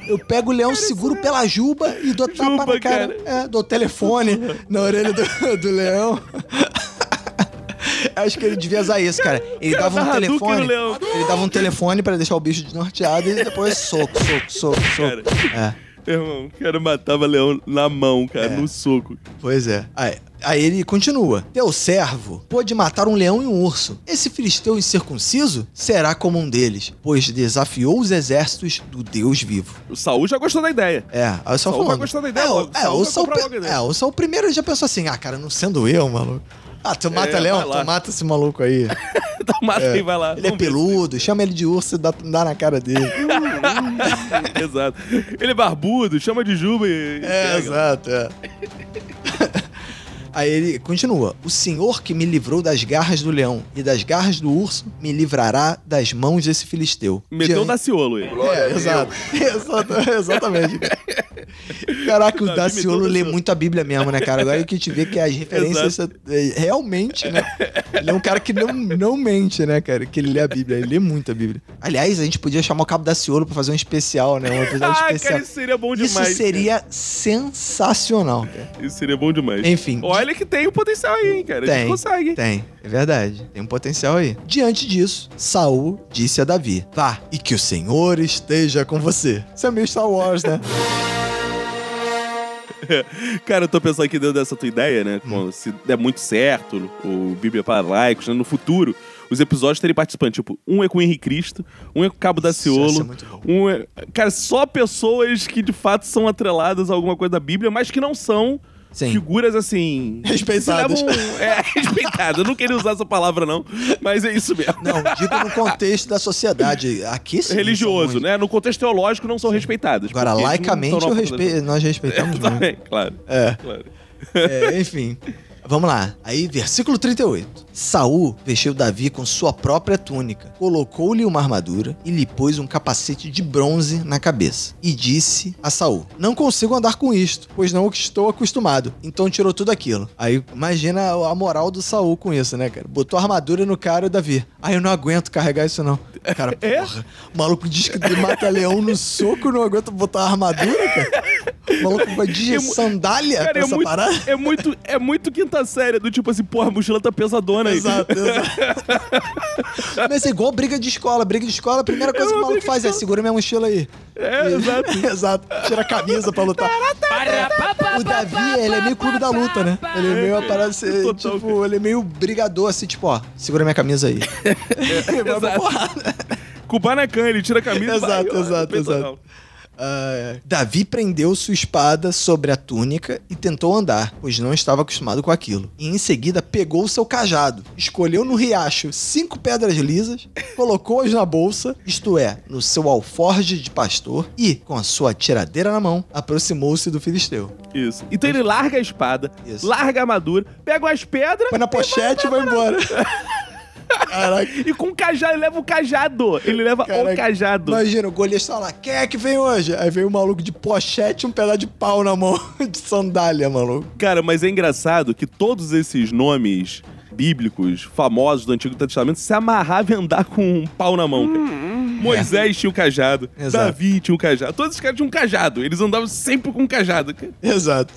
Eu pego o leão, seguro pela juba e dou tapa Juba, na cara. É, dou telefone na orelha do, do leão. Acho que ele devia usar isso, cara. Ele Cara, dava um Hadouken telefone. Ele dava um telefone pra deixar o bicho desnorteado e depois soco, soco, soco, Cara. soco. É. Irmão, o cara matava leão na mão, cara, É. no soco. Pois é. Aí, aí ele continua. Teu servo pôde matar um leão e um urso. Esse filisteu incircunciso será como um deles, pois desafiou os exércitos do Deus vivo. O Saul já gostou da ideia. É, aí o Saul Saul falando. vai gostar da ideia é, logo. É, Saul o Saul, é, o Saul primeiro já pensou assim, ah, cara, não sendo eu, maluco. Ah, tu mata É, leão, tu mata esse maluco aí. Então mata aí, vai lá. Ele é Vamos ver. peludo, chama ele de urso e dá, dá na cara dele. Exato. Ele é barbudo, chama de Juba e. É, exato, é. Aí ele continua: O Senhor que me livrou das garras do leão e das garras do urso me livrará das mãos desse filisteu. Meteu o Diante- Daciolo ele. É, exato. Exato, Exatamente. Caraca, o Daciolo lê muito a Bíblia mesmo, né, cara? Agora que te vê que as referências é, realmente, né? Ele é um cara que não, não mente, né, cara? Que ele lê a Bíblia, ele lê muito a Bíblia. Aliás, a gente podia chamar o Cabo Daciolo pra fazer um especial, né? Um episódio Ah, especial. cara, isso seria bom Isso demais. seria sensacional, cara. cara. Isso seria bom demais. Enfim. Olha que tem o potencial aí, hein, cara. A Tem, gente consegue. Tem, é verdade. Tem um potencial aí. Diante disso, Saul disse a Davi: Vá, e que o Senhor esteja com você. Isso é meio Star Wars, né? Cara, eu tô pensando aqui dentro dessa tua ideia, né? Hum. Se der muito certo, o Bíblia para laicos, né? no futuro, os episódios terem participantes. Tipo, um é com o Henrique Cristo, um é com o Cabo ser Daciolo, muito bom. um é... Cara, só pessoas que de fato são atreladas a alguma coisa da Bíblia, mas que não são Sim. figuras assim. Respeitadas. levam- É, respeitadas. Eu não queria usar essa palavra, não, mas é isso mesmo. Não, digo no contexto da sociedade. Aqui sim. Religioso, né? No contexto teológico não são respeitadas. Agora, laicamente, respe... nós respeitamos muito. Também, claro. É. claro. É, enfim. Vamos lá. Aí, versículo 38. Saul vestiu Davi com sua própria túnica, colocou-lhe uma armadura e lhe pôs um capacete de bronze na cabeça. E disse a Saul: Não consigo andar com isto, pois não estou acostumado. Então tirou tudo aquilo. Aí imagina a moral do Saul com isso, né, cara? Botou a armadura no cara e o Davi. Aí eu não aguento carregar isso, não. Cara, É? porra. O maluco diz que mata leão no soco, não aguenta botar a armadura, cara. O maluco vai de É sandália Cara, pra é essa muito, parada. é, muito, é muito quinta série, do tipo assim, porra, a mochila tá pesadona aí. Exato, exato. Mas é igual briga de escola. Briga de escola, a primeira coisa É que o maluco faz é segura minha mochila aí. É, E- exato. exato. Tira a camisa pra lutar. O Davi, ele é meio clube da luta, né? Ele é meio a parada, assim, tipo, ele é meio brigador, assim, tipo, ó, segura minha camisa aí. Vai pra exato. porrada. Kubanacan, ele tira a camisa e vai, Exato, ó, exato, exato. não. Ah, é. Davi prendeu sua espada sobre a túnica e tentou andar, pois não estava acostumado com aquilo. E em seguida pegou o seu cajado, escolheu no riacho cinco pedras lisas, colocou-as na bolsa, isto é, no seu alforje de pastor, e, com a sua tiradeira na mão, aproximou-se do filisteu. Isso. Então ele larga a espada, Isso. larga a armadura, pega as pedras Põe na pochete e vai embora. Caraca. e com o cajado, ele leva o cajado. Ele leva o Caraca. cajado. Imagina, o Golias tá lá, quem é que vem hoje? Aí vem o maluco de pochete e um pedaço de pau na mão, de sandália, maluco. Cara, mas é engraçado que todos esses nomes bíblicos famosos do Antigo Testamento se amarravam em andar com um pau na mão, cara. Moisés tinha o cajado, Exato. Davi tinha o cajado. Todos esses caras tinham um cajado. Eles andavam sempre com um cajado. Exato.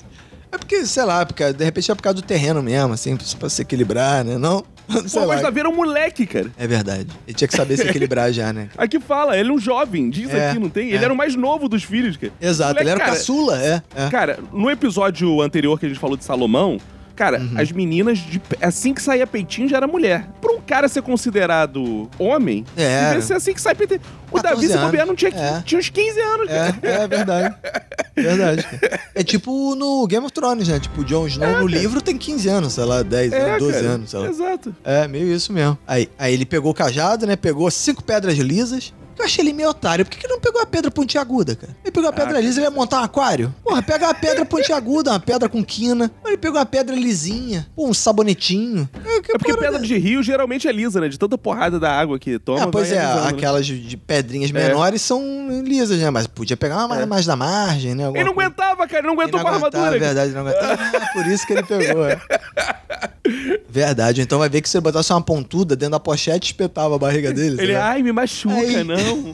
É porque, sei lá, porque de repente é por causa do terreno mesmo, assim, pra se equilibrar, né? Não? Sei Pô, mas Davi era um moleque, cara. É verdade. Ele tinha que saber se equilibrar já, né? Aqui fala, ele é um jovem, diz É, aqui, não tem? é. Ele era o mais novo dos filhos, cara. Exato, Moleque, ele era o caçula, é. é. Cara, no episódio anterior que a gente falou de Salomão, cara, Uhum. as meninas, de- assim que saía peitinho, já era mulher. Pra um cara ser considerado homem, É. devia ser assim que sai peitinho. O 14 Davi, se bobear, não tinha, É. tinha uns 15 anos. É, é verdade. Verdade. cara. É tipo no Game of Thrones, né? Tipo, o Jon Snow no livro tem 15 anos, sei lá, 10 É, anos, 12 cara. anos, sei lá. Exato. É, meio isso mesmo. Aí, aí ele pegou o cajado, né? Pegou cinco pedras lisas. Eu achei ele meio otário. Por que, que não pegou a pedra pontiaguda, cara? Ele pegou a pedra Ah, lisa e ia montar um aquário? Porra, pega uma pedra pontiaguda, uma pedra com quina. Ele pegou uma pedra lisinha. Pô, um sabonetinho. É, que É porque pedra de rio geralmente é lisa, né? De tanta porrada da água que toma. Ah, pois é, alisando, né? aquelas de, de pedrinhas É. menores são lisas, né? Mas podia pegar uma mais, É. mais da margem, né? Alguma Ele não coisa. aguentava, cara. Ele não aguentou Ele com a não armadura. cara. verdade, não aguentava. Ah, por isso que ele pegou, é. Verdade, então vai ver que se ele botasse uma pontuda dentro da pochete, espetava a barriga dele. Ele, sabe? ai, me machuca, Aí. não.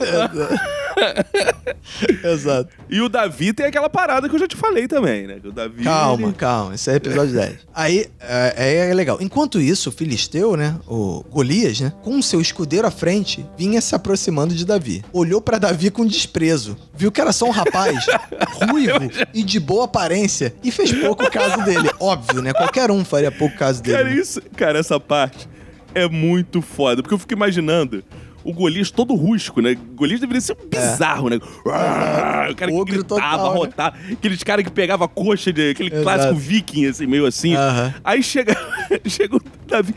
Exato. e o Davi tem aquela parada que eu já te falei também, né? O Davi. Calma, ele- calma. Esse é episódio 10. Aí, é, é legal. Enquanto isso, o Filisteu, né? O Golias, né? Com seu escudeiro à frente, vinha se aproximando de Davi. Olhou pra Davi com desprezo. Viu que era só um rapaz ruivo e de boa aparência. E fez pouco caso dele. Óbvio, né? Qualquer um faria pouco caso dele. Cara, né? isso, cara, essa parte é muito foda. Porque eu fico imaginando o Golias todo rústico, né? Golias deveria ser um bizarro, né? Ah, O cara que É. Ogro gritava, total, né? rotava. Aqueles caras que pegava a coxa de aquele Exato. clássico viking, assim, meio assim. Aham. Aí chega, chega o Davi.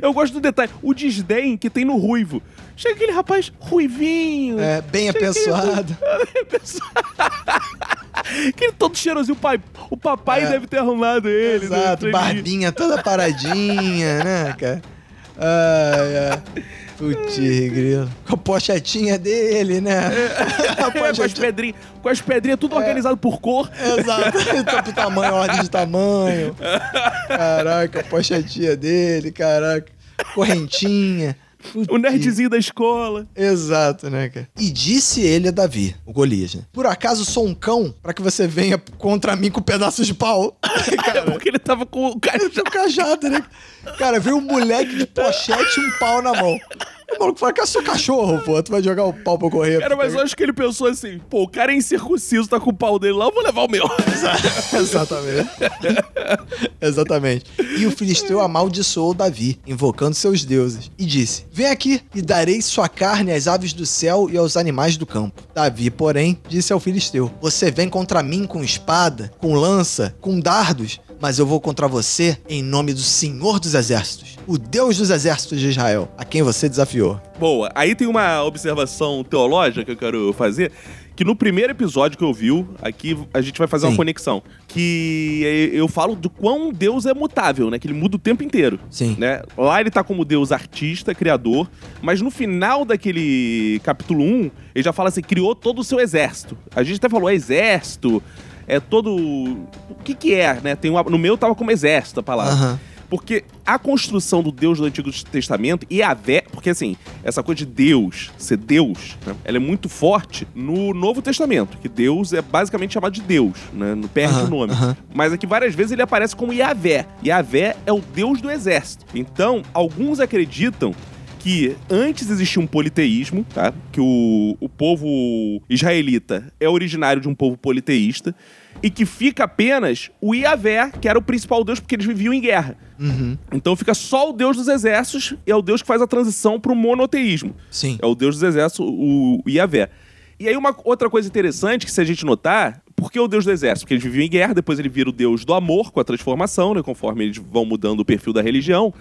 Eu gosto do detalhe, o desdém que tem no ruivo. Chega aquele rapaz ruivinho. É, bem Chega aquele- apessoado. Aquele todo cheirosinho, o, pai, o papai É. deve ter arrumado ele. Exato, né? barbinha toda paradinha, né, cara? Ai, ai. Putz, grilo. Com a pochetinha dele, né? A É, com as pochetinha- pedrinhas, com as pedrinhas tudo organizado por cor. Exato. Top tamanho, ordem de tamanho. Caraca, a pochetinha dele, caraca. Correntinha. O nerdzinho da escola. Exato, né, cara? E disse ele a Davi, o Golias, né? Por acaso sou um cão pra que você venha contra mim com pedaços de pau? cara, Porque ele tava com o tem um cajado, né? Cara, veio um moleque de pochete e um pau na mão. O maluco fala, que é seu cachorro, pô. Tu vai jogar o pau pra eu correr. Cara, mas eu acho que ele pensou assim: pô, o cara é incircunciso, tá com o pau dele lá, eu vou levar o meu. Exatamente. Exatamente. E o filisteu amaldiçoou Davi, invocando seus deuses, e disse: Vem aqui e darei sua carne às aves do céu e aos animais do campo. Davi, porém, disse ao filisteu: Você vem contra mim com espada, com lança, com dardos, mas eu vou contra você em nome do Senhor dos Exércitos, o Deus dos exércitos de Israel, a quem você desafiou. Boa, aí tem uma observação teológica que eu quero fazer. Que no primeiro episódio que eu vi, aqui a gente vai fazer Sim. uma conexão. Que eu falo do quão Deus é mutável, né? Que ele muda o tempo inteiro. Sim. né? Lá ele tá como Deus artista, criador, mas no final daquele capítulo 1, ele já fala assim, criou todo o seu exército. A gente até falou exército, é todo... O que que é, né? Tem uma... No meu tava como exército a palavra. Aham. Porque a construção do Deus do Antigo Testamento e a vé, porque assim, essa coisa de Deus, ser Deus, né, ela é muito forte no Novo Testamento, que Deus é basicamente chamado de Deus, né? Não perde o nome. aham. Mas aqui várias vezes ele aparece como Yahvé. Yahvé é o Deus do exército. Então, alguns acreditam que antes existia um politeísmo, tá? Que o, o povo israelita é originário de um povo politeísta e que fica apenas o Yahvé, que era o principal deus porque eles viviam em guerra. Uhum. Então fica só o deus dos exércitos e é o deus que faz a transição pro monoteísmo. Sim. É o deus dos exércitos, o Yahvé. E aí uma outra coisa interessante que se a gente notar, por que o deus do exército? Porque eles viviam em guerra, depois ele vira o deus do amor com a transformação, né, conforme eles vão mudando o perfil da religião.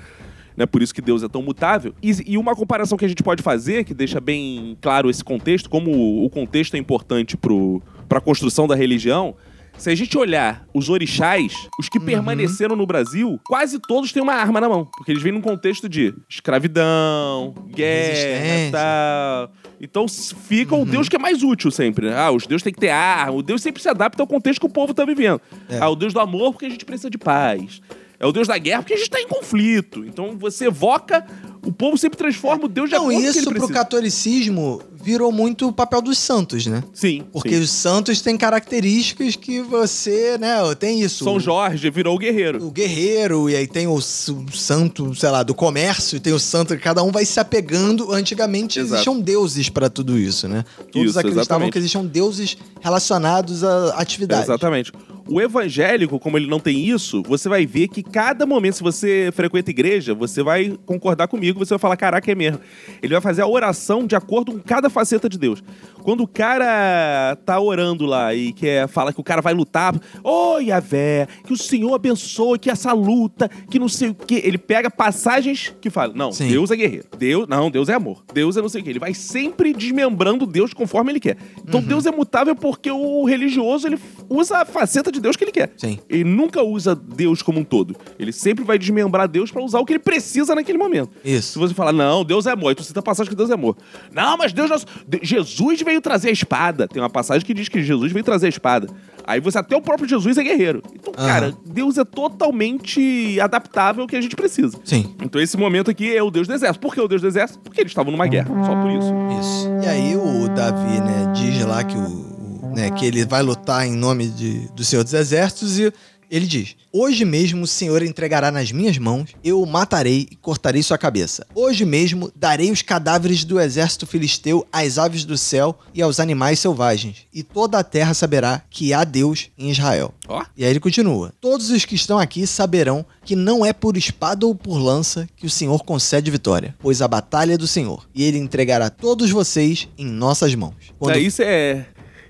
Né, por isso que Deus é tão mutável. E, e uma comparação que a gente pode fazer, que deixa bem claro esse contexto, como o, o contexto é importante para a construção da religião, se a gente olhar os orixás, os que permaneceram no Brasil, quase todos têm uma arma na mão. Porque eles vêm num contexto de escravidão, guerra e tal. Então fica o Deus que é mais útil sempre. né? Ah, os deuses têm que ter arma. O Deus sempre se adapta ao contexto que o povo tá vivendo. É. Ah, o Deus do amor porque a gente precisa de paz. É o Deus da guerra porque a gente tá em conflito. Então você evoca, o povo sempre transforma o Deus de Não, acordo isso pro catolicismo virou muito o papel dos santos, né? Sim, Porque sim. os santos têm características que você, né, tem isso. São Jorge virou o guerreiro. o guerreiro, e aí tem o, santo, sei lá, do comércio, e tem o santo, cada um vai se apegando. Antigamente Exato. existiam deuses pra tudo isso, né? Todos Isso, acreditavam exatamente. que existiam deuses relacionados à atividade. Exatamente. O evangélico, como ele não tem isso, você vai ver que cada momento, se você frequenta igreja, você vai concordar comigo, você vai falar, caraca, é mesmo. Ele vai fazer a oração de acordo com cada faceta de Deus. Quando o cara tá orando lá e quer fala que o cara vai lutar, ô Yahvé, que o Senhor abençoe, que essa luta, que não sei o quê. Ele pega passagens que falam, não, Sim. Deus é guerreiro. Deus, não, Deus é amor. Deus é não sei o quê. Ele vai sempre desmembrando Deus conforme ele quer. Então Deus é mutável porque o religioso ele usa a faceta de Deus que ele quer. Sim. Ele nunca usa Deus como um todo. Ele sempre vai desmembrar Deus pra usar o que ele precisa naquele momento. Se Isso. você falar, não, Deus é amor, tu cita a passagem que Deus é amor. Não, mas Deus. Nosso... De- Jesus veio trazer a espada. Tem uma passagem que diz que Jesus veio trazer a espada. Aí você, até o próprio Jesus é guerreiro. Então, cara, Deus é totalmente adaptável ao que a gente precisa. Sim. Então esse momento aqui é o Deus do exército. Por que o Deus do exército? Porque eles estavam numa guerra, só por isso. Isso. E aí o Davi, né, diz lá que, o- né, que ele vai lutar em nome de, do Senhor dos Exércitos e ele diz: Hoje mesmo o Senhor entregará nas minhas mãos, eu o matarei e cortarei sua cabeça. Hoje mesmo darei os cadáveres do exército filisteu às aves do céu e aos animais selvagens, e toda a terra saberá que há Deus em Israel. Ó. E aí ele continua: Todos os que estão aqui saberão que não é por espada ou por lança que o Senhor concede vitória, pois a batalha é do Senhor, e ele entregará todos vocês em nossas mãos. Quando- isso é.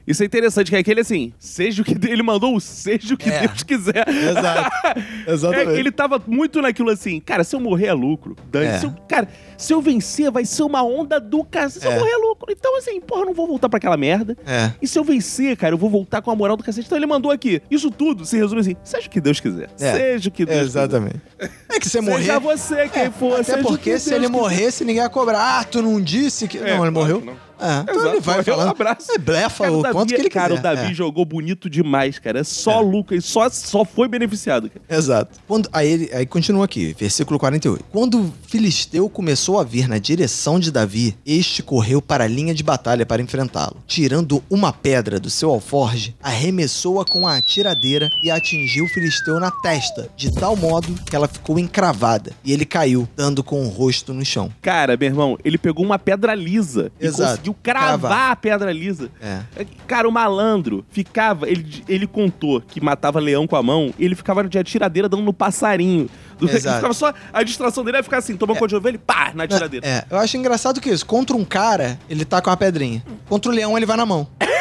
Isso é interessante, que é aquele assim, seja o que ele mandou o seja o que É. Deus quiser. Exato. Exatamente. É, ele tava muito naquilo assim, cara, se eu morrer é lucro. Dane, É. se eu- cara, se eu vencer vai ser uma onda do cacete. Se eu É. morrer é lucro. Então assim, porra, eu não vou voltar pra aquela merda. É. E se eu vencer, cara, eu vou voltar com a moral do cacete. Então ele mandou aqui. Isso tudo se resume assim, seja o que Deus quiser. É. Seja o que Deus Exatamente. É que você quiser. morrer. Seja você quem for. Até porque que se Deus ele quiser. morresse, ninguém ia cobrar. Ah, tu não disse que. É, não, ele morreu. não. É, então Exato, ele vai falando. um abraço. É, blefa Cara, o Davi, quanto que ele cara, quiser. o Davi É. jogou bonito demais, cara. É só lucro, ele só, só foi beneficiado, cara. Exato. Quando, aí, aí continua aqui, versículo 48. Quando o Filisteu começou a vir na direção de Davi, este correu para a linha de batalha para enfrentá-lo. Tirando uma pedra do seu alforge, arremessou-a com a atiradeira e atingiu o Filisteu na testa, de tal modo que ela ficou encravada, e ele caiu, dando com o rosto no chão. Cara, meu irmão, ele pegou uma pedra lisa e Exato. Conseguiu cravar, Cravar. a pedra lisa. É. É, Cara, o malandro ficava. Ele, ele contou que matava leão com a mão e ele ficava de atiradeira dando no passarinho. Exato. ficava só. A distração dele era ficar assim, tomando conta de ovelha e pá, na atiradeira. É, eu acho engraçado que isso. Contra um cara, ele tá com uma pedrinha. Contra o leão, ele vai na mão.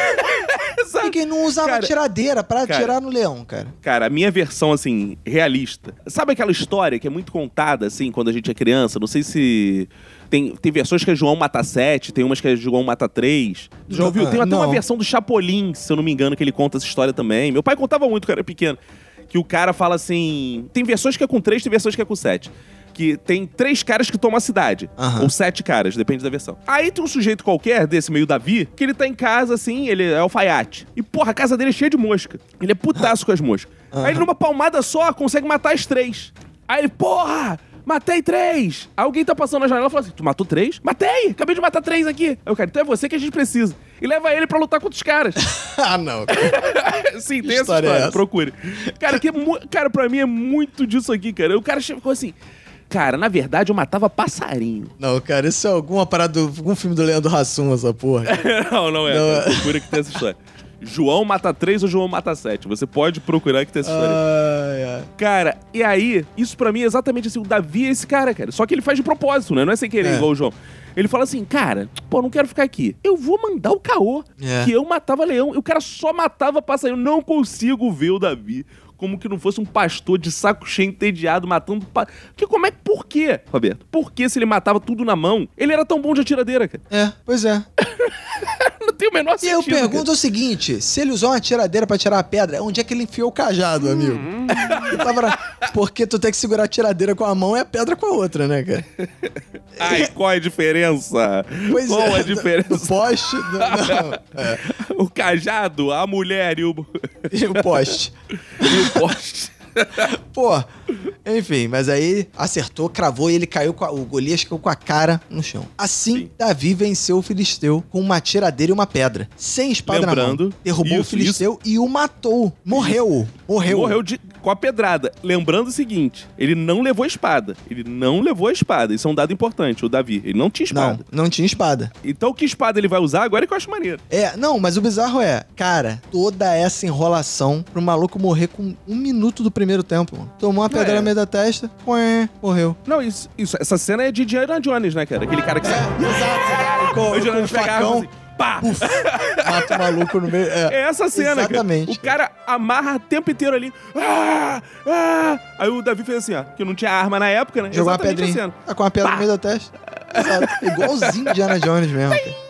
Ninguém não usava Cara, tiradeira pra cara. atirar no leão, cara. Cara, a minha versão, assim, realista. Sabe aquela história que é muito contada, assim, quando a gente é criança? Não sei se. Tem, tem versões que é João mata sete, tem umas que é João mata três. Já ouviu? Tem até uma Não. versão do Chapolin, se eu não me engano, que ele conta essa história também. Meu pai contava muito quando era pequeno. Que o cara fala assim. Tem versões que é com três, tem versões que é com sete. Que tem três caras que tomam a cidade. Aham. Ou sete caras, depende da versão. Aí tem um sujeito qualquer, desse meio Davi, que ele tá em casa, assim, ele é alfaiate. E, porra, a casa dele é cheia de mosca. Ele é putaço com as moscas. Aí ele, numa palmada só, consegue matar as três. Aí ele, porra! Matei três! Alguém tá passando na janela e fala assim: Tu matou três? Matei! Acabei de matar três aqui. Aí o cara, então é você que a gente precisa. E leva ele pra lutar contra os caras. ah, não. Sim, tem essa história é essa? procure. Cara, que é cara, pra mim é muito disso aqui, cara. O cara ficou assim. Cara, na verdade eu matava passarinho. Não, cara, isso é alguma parada, do, algum filme do Leandro Hassum, essa porra. não, não é. Não é. Procura que tem essa história. João mata três ou João mata sete. Você pode procurar que tem essa história. ai. Cara, e aí, isso pra mim é exatamente assim, o Davi é esse cara, cara. Só que ele faz de propósito, né? Não é sem querer, É. igual o João. Ele fala assim, cara, pô, não quero ficar aqui. Eu vou mandar o caô. É. Que eu matava leão. E o cara só matava passarinho. Não consigo ver o Davi como que não fosse um pastor de saco cheio, entediado, matando... Pa... Que como é... Por quê, Roberto? Por que se ele matava tudo na mão, ele era tão bom de atiradeira, cara? É, pois é. Tem o menor E eu sentido. pergunto o seguinte: se ele usou uma tiradeira pra tirar a pedra, onde é que ele enfiou o cajado, amigo? Hum. Tava na- Porque tu tem que segurar a tiradeira com a mão e a pedra com a outra, né, cara? Ai, qual é a diferença? Pois qual é. a O diferença? poste. do- Não, é, O cajado, a mulher e o, e o poste. e o poste. Pô, enfim, mas aí acertou, cravou e ele caiu com a, o Golias caiu com a cara no chão. Assim, Sim. Davi venceu o Filisteu com uma tiradeira e uma pedra, sem espada na Lembrando, mão. Derrubou o isso, Filisteu e o matou. Morreu. Morreu. Morreu de- com a pedrada. Lembrando o seguinte: ele não levou a espada. Ele não levou a espada. Isso é um dado importante, o Davi. Ele não tinha espada. Não, não tinha espada. Então, que espada ele vai usar agora é que eu acho maneiro. É, não, mas o bizarro é, cara, toda essa enrolação pro maluco morrer com um minuto do primeiro tempo. mano. Tomou uma pedra É. no meio da testa, ué, morreu. Não, isso, isso, essa cena é de Indiana Jones, né, cara? Aquele cara que sai. exato. Com, O Jones pega a arma facão, assim, pá! mata o maluco no meio. É É. essa cena, Exatamente. cara. O cara amarra o tempo inteiro ali. Ah, ah. Aí o Davi fez assim, ó. Que não tinha arma na época, né? Jogou uma Exatamente a pedrinha. cena. Tá com uma pedra Pá. no meio da testa. Exato. Igualzinho Indiana Jones mesmo. Cara.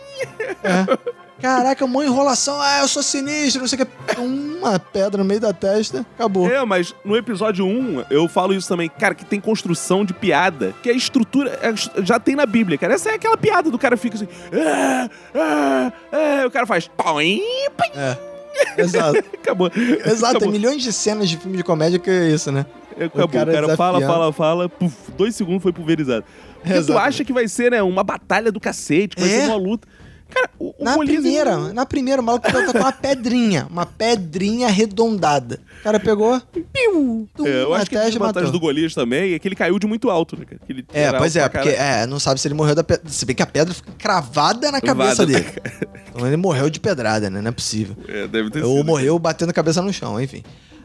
É. Caraca, uma enrolação. Ah, eu sou sinistro, não sei o que. Uma pedra no meio da testa, acabou. É, mas no episódio 1, eu falo isso também, cara, que tem construção de piada, que a estrutura é, já tem na Bíblia, cara. Essa é aquela piada do cara fica assim. Ah, ah, ah, o cara faz. Poim, poim, É. Exato. acabou. Exato, acabou. tem milhões de cenas de filme de comédia que é isso, né? Acabou. O cara cara, fala, fala, fala, puf, dois segundos foi pulverizado. Porque tu Exatamente. acha que vai ser, né, uma batalha do cacete, que vai É. ser uma luta. Cara, o, o Na Golias, primeira, ele- na primeira, o maluco tá com uma pedrinha, uma pedrinha arredondada. O cara pegou, piu, tum, É, eu acho que a e vantagem do Golias também é que ele caiu de muito alto, né, cara? Ele É, pois é, porque é, não sabe se ele morreu da pedra. Se bem que a pedra fica cravada na cabeça Cravada. dele. Então ele morreu de pedrada, né? Não é possível. É, deve ter Ou sido. morreu batendo a cabeça no chão, enfim.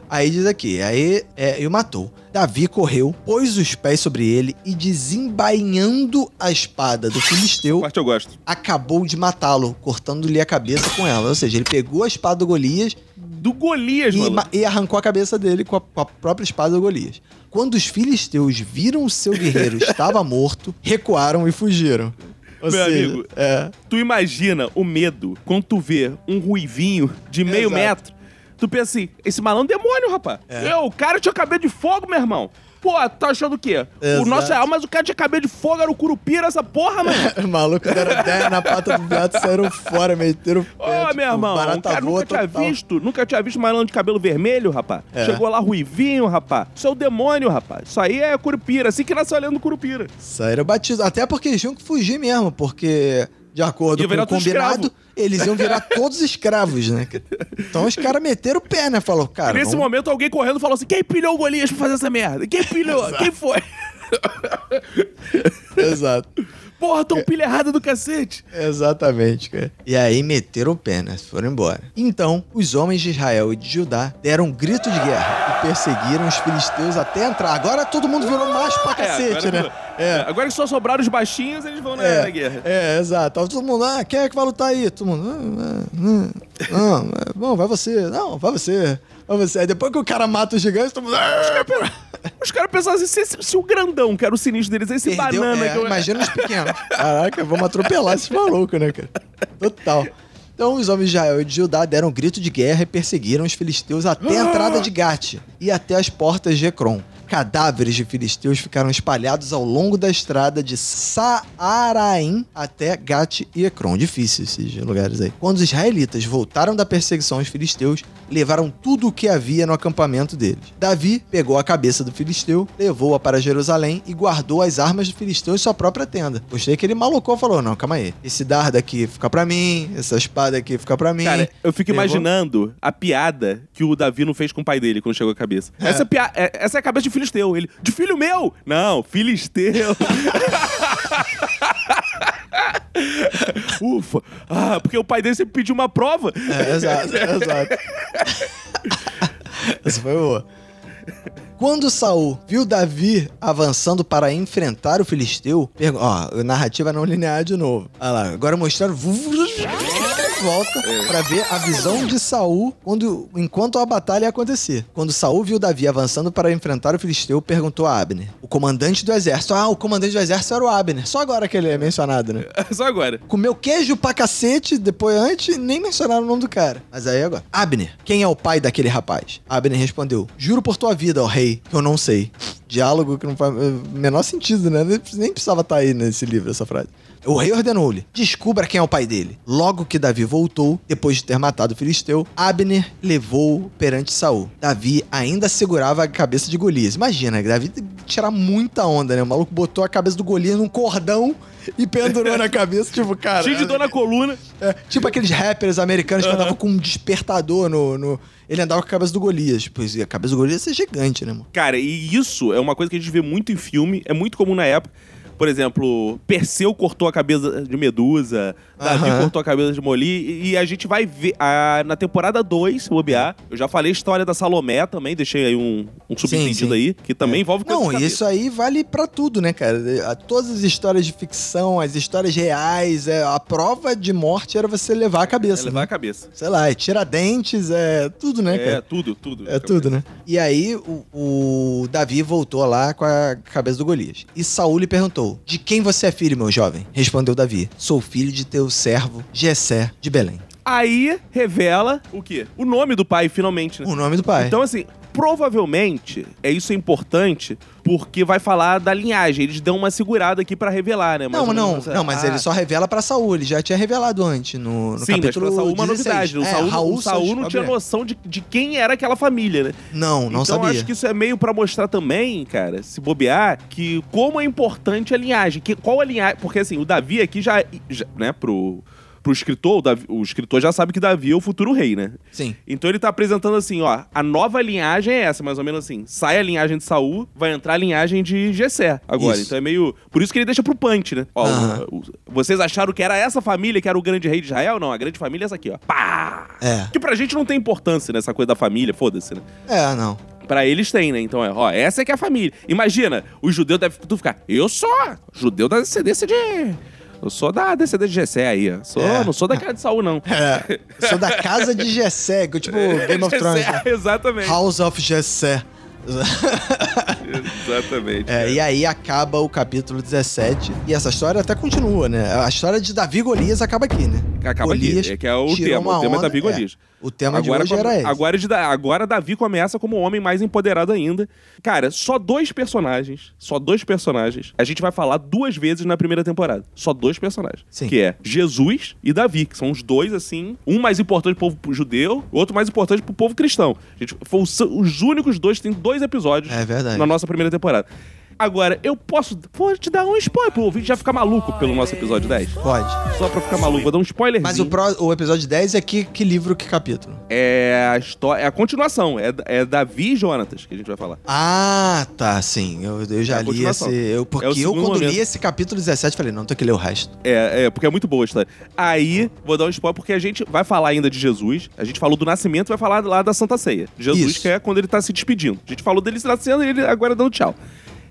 Aí diz aqui, aí é, e o matou. Davi correu, pôs os pés sobre ele e desembainhando a espada do filisteu, Parte eu gosto. acabou de matá-lo, cortando-lhe a cabeça com ela. Ou seja, ele pegou a espada do Golias Do Golias, e, mano. ma- e arrancou a cabeça dele com a, com a própria espada do Golias. Quando os filisteus viram o seu guerreiro estava morto, recuaram e fugiram. Ou Meu seja, amigo, é, Tu imagina o medo quando tu vê um ruivinho de meio Exato. metro. Tu pensa assim, esse malandro é demônio, rapaz. É. Eu, o cara tinha cabelo de fogo, meu irmão. Pô, tá achando o quê? Exato. O nosso é mas o cara tinha cabelo de fogo, era o curupira, essa porra, mano. o maluco deram 10 na pata do gato, saíram fora, meteram o Ô, pé. tipo, meu irmão, o cara nunca tinha total. visto, nunca tinha visto malandro de cabelo vermelho, rapaz. É. Chegou lá ruivinho, rapaz. Isso é o demônio, rapaz. Isso aí é curupira, assim que nasceu olhando curupira. Saíram batidos. Até porque eles tinham que fugir mesmo, porque, de acordo com o combinado, eles iam virar todos escravos, né? Então os caras meteram o pé, né? Falou, cara. e nesse vamos- momento alguém correndo falou assim: quem pilhou o Golias pra fazer essa merda? Quem pilhou? quem foi? Exato. Porra, É. tão pilha errada do cacete. Exatamente, cara. E aí meteram o pé, né? Foram embora. Então, os homens de Israel e de Judá deram um grito de guerra perseguiram os filisteus até entrar. Agora todo mundo virou macho pra cacete, agora, né? É. agora que só sobraram os baixinhos, eles vão na, É, na guerra. é, exato. Todo mundo, ah, quem é que vai lutar aí? Todo mundo, ah, ah, ah, não, é, bom, vai você. Não, vai você. Vai você. Aí depois que o cara mata os gigantes, todo mundo, ah. Os caras pensaram assim: se, se o grandão, que era o sinistro deles, esse Perdeu, banana é, que eu... Imagina os pequenos. Caraca, vamos atropelar esses malucos, né, cara? Total. Então os homens de Israel e de Judá deram um grito de guerra e perseguiram os filisteus até a entrada de Gate e até as portas de Ecrom. Cadáveres de filisteus ficaram espalhados ao longo da estrada de Saaraim até Gate e Ecrom. Difícil esses lugares aí. Quando os israelitas voltaram da perseguição aos filisteus, levaram tudo o que havia no acampamento deles. Davi pegou a cabeça do filisteu, levou-a para Jerusalém e guardou as armas do filisteu em sua própria tenda. Gostei que ele malucou e falou: Não, calma aí. Esse dardo aqui fica pra mim, essa espada aqui fica pra mim. Cara, eu fico Levou- imaginando a piada que o Davi não fez com o pai dele quando chegou a cabeça. É. Essa, pia- é, essa é a cabeça de filisteu. Ele, de filho meu? Não, filisteu. Ufa. Ah, porque o pai dele sempre pediu uma prova. É, exato, exato. Essa foi boa. Quando Saul viu Davi avançando para enfrentar o filisteu, ó, narrativa não linear de novo. Olha lá, agora mostraram volta para ver a visão de Saul quando enquanto a batalha ia acontecer. Quando Saul viu Davi avançando para enfrentar o filisteu, perguntou a Abner, o comandante do exército. Ah, o comandante do exército era o Abner. Só agora que ele é mencionado, né? Só agora. Comeu queijo pra cacete, depois antes, nem mencionaram o nome do cara. Mas aí agora. Abner, quem é o pai daquele rapaz? Abner respondeu: Juro por tua vida, ó rei, que eu não sei. Diálogo que não faz eh, menor sentido, né? Nem- Nem precisava estar aí nesse livro, essa frase. O rei ordenou-lhe: descubra quem é o pai dele. Logo que Davi voltou, depois de ter matado o filisteu, Abner levou-o perante Saul. Davi ainda segurava a cabeça de Golias. Imagina, Davi tirar muita onda, né? O maluco botou a cabeça do Golias num cordão e pendurou na cabeça, tipo, cara. Cheio de dor na coluna. É, tipo aqueles rappers americanos que andavam com um despertador no, no- Ele andava com a cabeça do Golias. Pois e a cabeça do Golias é gigante, né, mano? Cara, e isso é uma coisa que a gente vê muito em filme, é muito comum na época. Por exemplo, Perseu cortou a cabeça de Medusa, Davi Aham. cortou a cabeça de Moli, e, e a gente vai ver a- na temporada 2, se bobear. Eu já falei a história da Salomé também, deixei aí um, um aí, que também envolve coisa Não, de cabeça. isso aí vale pra tudo, né, cara? A- Todas as histórias de ficção, as histórias reais, é, a prova de morte era você levar a É cabeça. levar né? a cabeça. Sei lá, é Tiradentes, é tudo, né, É, cara? tudo, tudo. É tudo, né? E aí o, o Davi voltou lá com a cabeça do Golias. E Saul lhe perguntou: De quem você é filho, meu jovem? Respondeu Davi: Sou filho de teu servo Jessé de Belém. Aí revela o quê? O nome do pai, finalmente, né? O nome do pai. Então, assim, provavelmente, é isso é importante, porque vai falar da linhagem. Eles dão uma segurada aqui pra revelar, né? Mais não, não, menos, não, mas ah, ele só revela pra Saul. Ele já tinha revelado antes no, no Sim, mas capítulo pra Saul uma 16. novidade. O É, Saul, Raul o Saul não tinha noção de, de quem era aquela família, né? Não, não então sabia. acho que isso é meio pra mostrar também, cara, se bobear, que como é importante a linhagem. Que, qual a linhagem. Porque assim, o Davi aqui já, já né, pro, pro escritor, o, Davi- o escritor já sabe que Davi é o futuro rei, né? Sim. Então ele tá apresentando assim, ó, a nova linhagem é essa, mais ou menos assim. Sai a linhagem de Saul, vai entrar a linhagem de Jessé agora. Isso. Então é meio, por isso que ele deixa pro punch, né? Ó, o- o- vocês acharam que era essa família que era o grande rei de Israel? Não, a grande família é essa aqui, ó. Pá! É. Que pra gente não tem importância nessa coisa da família, foda-se, né? É, não. Pra eles tem, né? Então é, ó, essa é que é a família. Imagina, os judeus devem tudo ficar, eu sou judeu da descendência de... Eu sou da descendência de Jessé aí, ó. Sou, É. Não sou daquela de Saul, não. É. Sou da casa de Gessé, que é tipo Game of Thrones. Né? Exatamente. House of Gessé. Exatamente. É, e aí acaba o capítulo 17. E essa história até continua, né? A história de Davi e Golias acaba aqui, né? Acaba aqui, Golias é que é o tirou tema, uma o tema é onda- Davi Golias. O tema agora, de hoje era esse. agora, Da- agora Davi começa como o homem mais empoderado ainda. Cara, só dois personagens, só dois personagens, a gente vai falar duas vezes na primeira temporada. Só dois personagens. Sim. Que é Jesus e Davi, que são os dois, assim, um mais importante pro povo judeu, o outro mais importante pro povo cristão. A gente, foi os, os únicos dois, tem dois episódios É verdade. na nossa primeira temporada. Agora, eu posso, vou te dar um spoiler pro ouvinte já ficar maluco pelo nosso episódio 10. Pode. Só pra ficar maluco, vou dar um spoiler. Mas o, pró- o episódio 10 é que, que livro, que capítulo? É a história, é a continuação, é, é Davi e Jonatas que a gente vai falar. Ah, tá, sim. Eu, eu já É li esse. Eu, É porque eu, segundo quando li momento. esse capítulo 17, falei, não, tem que ler o resto. É, é, porque é muito boa a história. Aí, vou dar um spoiler porque a gente vai falar ainda de Jesus. A gente falou do nascimento, vai falar lá da Santa Ceia. Jesus, Isso. que é quando ele tá se despedindo. A gente falou dele se nascendo e ele agora dando tchau.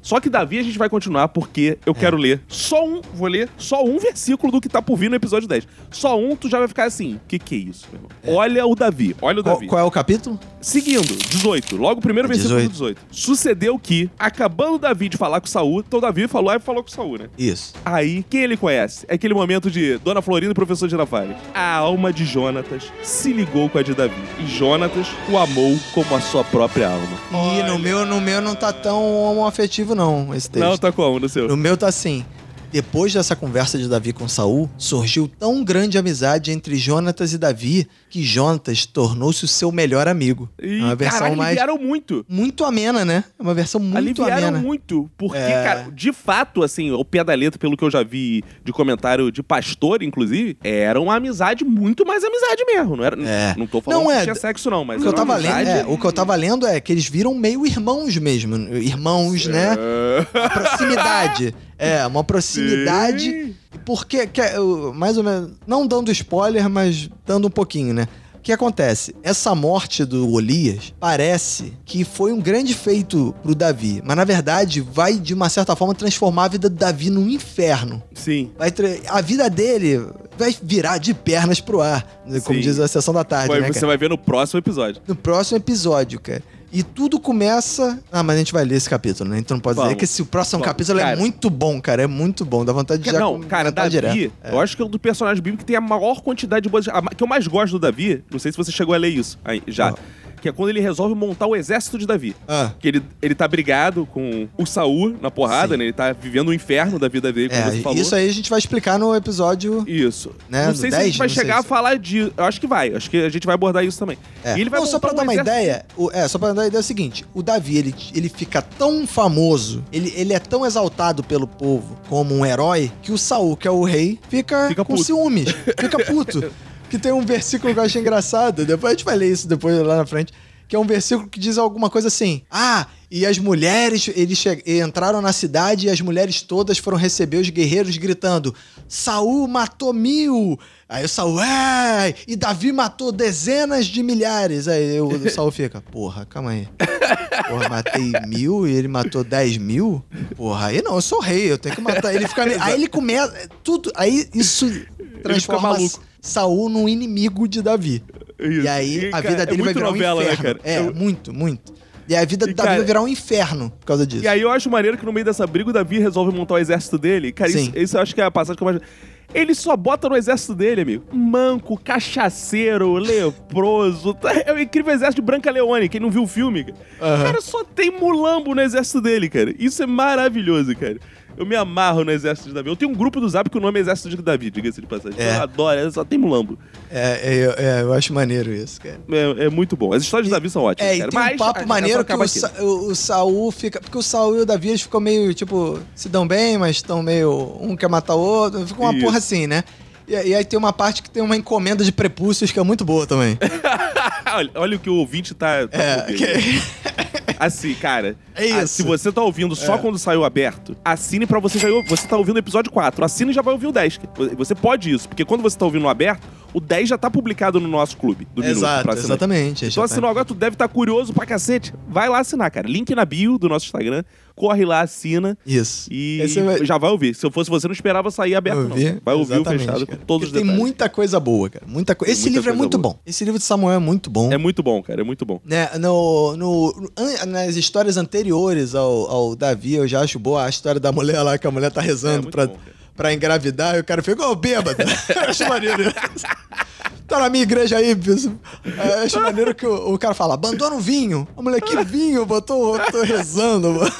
Só que Davi a gente vai continuar porque eu quero ler só um, vou ler só um versículo do que tá por vir no episódio 10. Só um, tu já vai ficar assim, que que é isso, meu irmão? Olha o Davi, olha o Qual, Davi. qual é o capítulo? Seguindo, 18. Logo o primeiro É versículo 18. do 18. Sucedeu que, acabando Davi de falar com Saul, então Davi falou e falou com Saul, né? Isso. Aí, quem ele conhece? É aquele momento de Dona Florinda e Professor Girafales. A alma de Jonatas se ligou com a de Davi. E Jonatas o amou como a sua própria alma. E no meu, no meu não tá tão homoafetivo, não, esse texto. Não, tá como no seu? No meu tá assim. Depois dessa conversa de Davi com Saul, surgiu tão grande amizade entre Jonatas e Davi que Jonatas tornou-se o seu melhor amigo. E, é uma versão caralho, mais aliviaram muito. muito amena, né? É uma versão muito aliviaram amena. muito. Porque, É. cara, de fato, assim, o pé da letra, pelo que eu já vi de comentário de pastor, inclusive, era uma amizade muito mais amizade mesmo. Não, era, É. não tô falando Não, que é, tinha sexo, não, mas O que, eu tava lendo, amizade... é, o que eu tava lendo é que eles viram meio irmãos mesmo. Irmãos, né? Uma proximidade. É, uma proximidade. Sim. Porque, que, é, mais ou menos, não dando spoiler, mas dando um pouquinho, né? O que acontece? Essa morte do Golias parece que foi um grande feito pro Davi, mas na verdade vai, de uma certa forma, transformar a vida do Davi num inferno. Sim. Vai a vida dele vai virar de pernas pro ar, como Sim. diz a sessão da tarde, Vai- né, você vai ver no próximo episódio. No próximo episódio, cara. E tudo começa. Ah, mas a gente vai ler esse capítulo, né? Então não pode dizer Vamos. que esse próximo Vamos. capítulo é Cara. muito bom, cara. É muito bom. Dá vontade de já não, cara, Davi, direto. É. eu acho que é um dos personagens bíblicos que tem a maior quantidade de boas. a que eu mais gosto do Davi, não sei se você chegou a ler isso aí, já. Ah. Que é quando ele resolve montar o exército de Davi. Ah, Que ele, ele tá brigado com o Saul na porrada, Sim. né? Ele tá vivendo o inferno da vida dele, como é, você falou. isso aí a gente vai explicar no episódio. Isso. Né, Não sei se a 10, gente vai chegar a se- falar de. Eu acho que vai. Acho que a gente vai abordar isso também. É. E ele vai Não, só pra um dar uma exército- ideia, o- é, só pra dar uma ideia é o seguinte: o Davi, ele, ele fica tão famoso, ele, ele é tão exaltado pelo povo como um herói, que o Saul, que é o rei, fica, Fica com puto. ciúmes, fica puto. Que tem um versículo que eu acho engraçado, depois a gente vai ler isso depois lá na frente. Que é um versículo que diz alguma coisa assim: Ah, e as mulheres, eles entraram na cidade e as mulheres todas foram receber os guerreiros gritando: Saul matou mil! Aí o Saul, é! E Davi matou dezenas de milhares. Aí o, o Saul fica, porra, calma aí. Porra, matei mil e ele matou dez mil? Porra, aí não, eu sou rei, eu tenho que matar. Ele fica. aí ele começa. Tudo. Aí isso transforma maluco. Saul num inimigo de Davi. Isso. E aí a cara, vida é dele vai muito virar novela, um né, inferno. cara? É, Eu- muito, muito. E a vida do E, Davi cara- vai virar um inferno por causa disso. E aí eu acho maneiro que no meio dessa briga o Davi resolve montar o exército dele. Cara, isso, isso eu acho que é a passagem que eu mais. Ele só bota no exército dele, amigo. Manco, cachaceiro, leproso. É o incrível exército de Branca Leone. Quem não viu o filme. Aham. Cara, só tem mulambo no exército dele, cara. Isso é maravilhoso, cara. Eu me amarro no exército de Davi. Eu tenho um grupo do Zap que o nome é Exército de Davi, diga-se de passagem. É. Eu adoro, só tem mulambo. É, é, é, eu acho maneiro isso, cara. É, é muito bom. As histórias de Davi são ótimas, É, e cara. tem Mas um papo a- maneiro que o. Sa- o, o Saul fica. Porque o Saul e o Davi eles ficam meio, tipo, se dão bem, mas estão meio. Um quer matar o outro. Fica uma Isso. porra assim, né? E, e aí tem uma parte que tem uma encomenda de prepúcios que é muito boa também. olha, olha o que o ouvinte tá. tá É, que- Assim, cara. É isso. Se você tá ouvindo só quando saiu aberto, assine pra você já. Você tá ouvindo o episódio 4. Assine e já vai ouvir o 10. Você pode isso, porque quando você tá ouvindo no aberto, o 10 já tá publicado no nosso clube do Minuto. Exato, assinar. exatamente. Então assinou agora, tu deve estar curioso pra cacete. Vai lá assinar, cara. Link na bio do nosso Instagram. Corre lá, assina. Isso. E Esse vai- já vai ouvir. Se eu fosse você, não esperava sair aberto, ouvir, não. Vai ouvir o fechado cara. com todos os Porque tem detalhes. muita coisa boa, cara. Muita co... Tem Esse muita livro é muito boa. bom. Esse livro de Samuel é muito bom. É muito bom, cara. É muito bom. Né, no, no- nas histórias anteriores ao, ao Davi, eu já acho boa a história da mulher lá, que a mulher tá É, rezando muito pra, bom, pra engravidar e o cara fica, ô, bêbado. Eu acho maneiro. Tá na minha igreja aí, bicho. É, acho maneiro que o, o cara fala, abandona o vinho. A mulher, que vinho? Botou, tô rezando. mano.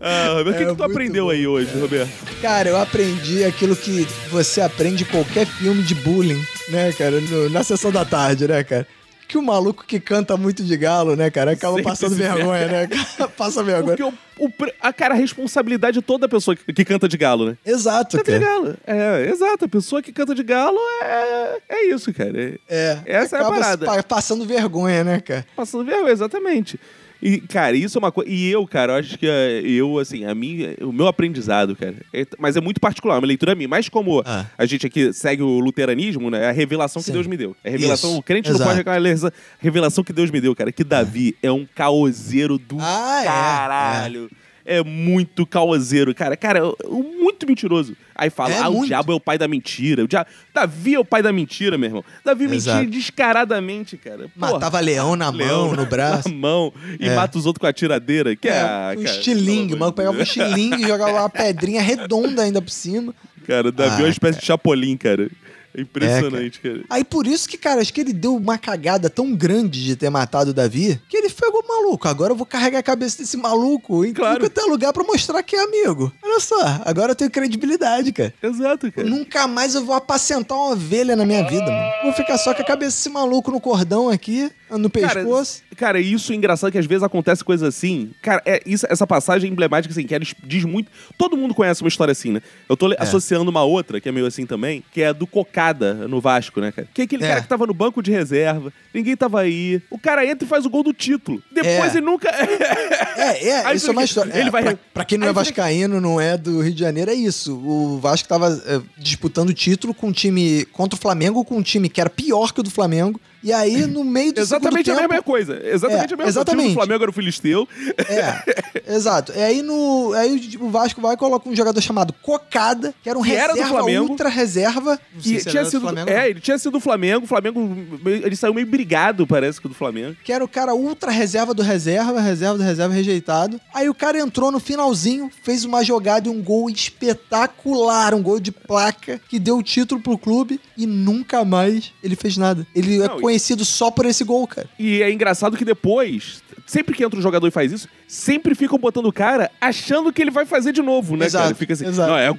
Ah, Roberto, o que, É que tu muito aprendeu bom, aí hoje, Roberto? Cara, eu aprendi aquilo que você aprende em qualquer filme de bullying, né, cara? No- na sessão da tarde, né, cara? Que o maluco que canta muito de galo, né, cara, acaba Sempre passando vergonha, né? Passa vergonha. Porque o, o a cara, a responsabilidade de toda pessoa que, que canta de galo, né? Exato, Canta de cara. galo. É, exato. A pessoa que canta de galo é, é isso, cara. É, É. Essa é a acaba parada. pa- passando vergonha, né, cara? Passando vergonha, exatamente. E, cara, isso é uma coisa. E eu, cara, eu acho que é, eu, assim, a mim, o meu aprendizado, cara. é- mas é muito particular, é uma leitura minha. Mas como Ah. a gente aqui segue o luteranismo, né? É a revelação que Sim. Deus me deu. É a revelação. Isso, O crente não exato. pode reclamar, é a revelação que Deus me deu, cara. Que Davi é, um caoseiro do Ah, é, caralho. É. muito caoseiro, cara. Cara, é muito mentiroso. Aí fala, É ah, o muito. diabo é o pai da mentira. O dia... Davi é o pai da mentira, meu irmão. Davi Exato. mentia descaradamente, cara. Porra. Matava leão na Leão mão, no braço. Na mão e É. mata os outros com a tiradeira. Que é, É, um cara, estilingue, mano. Pegava um estilingue e jogava uma pedrinha redonda ainda por cima. Cara, o Davi é Ah, uma espécie de chapolim, cara. É impressionante, cara. Aí por isso que, cara, acho que ele deu uma cagada tão grande de ter matado o Davi que ele pegou maluco. Agora eu vou carregar a cabeça desse maluco em Claro. quanto é lugar pra mostrar que é amigo. Olha só, agora eu tenho credibilidade, cara. Exato, cara. Nunca mais eu vou apacentar uma ovelha na minha vida, mano. Vou ficar só com a cabeça desse maluco no cordão aqui, no Cara, pescoço. Cara, isso é engraçado que às vezes acontece coisa assim. Cara, é, isso, essa passagem é emblemática, assim, que ela diz muito. Todo mundo conhece uma história assim, né? Eu tô le- associando uma outra, que é meio assim também, que é do No Vasco, né, cara? Que é aquele É. cara que tava no banco de reserva, ninguém tava aí. O cara entra e faz o gol do título. Depois É. ele nunca. É, é, Aí isso é uma história. ele É, vai- pra, pra quem não aí é vascaíno, não é do Rio de Janeiro, é isso. O Vasco tava é, disputando o título com um time contra o Flamengo, com um time que era pior que o do Flamengo. E aí, no meio do Exatamente a segundo mesma tempo, coisa. Exatamente É, a mesma coisa. O exatamente. Flamengo era o Filisteu. É, exato. E aí, no, aí o Vasco vai e coloca um jogador chamado Cocada, que era um Que era do reserva, Flamengo. ultra reserva. Que se tinha sido. Flamengo, é, não. ele tinha sido do Flamengo. O Flamengo. Ele saiu meio brigado, parece, com o do Flamengo. que era o cara ultra reserva do reserva, reserva do reserva rejeitado. Aí o cara entrou no finalzinho, fez uma jogada e um gol espetacular, um gol de placa, que deu o título pro clube e nunca mais ele fez nada. Ele Não, é conhecido só por esse gol, cara. E é engraçado que depois, sempre que entra um jogador e faz isso, sempre ficam botando o cara achando que ele vai fazer de novo, né, Exato, cara? Fica assim, exato. não, é,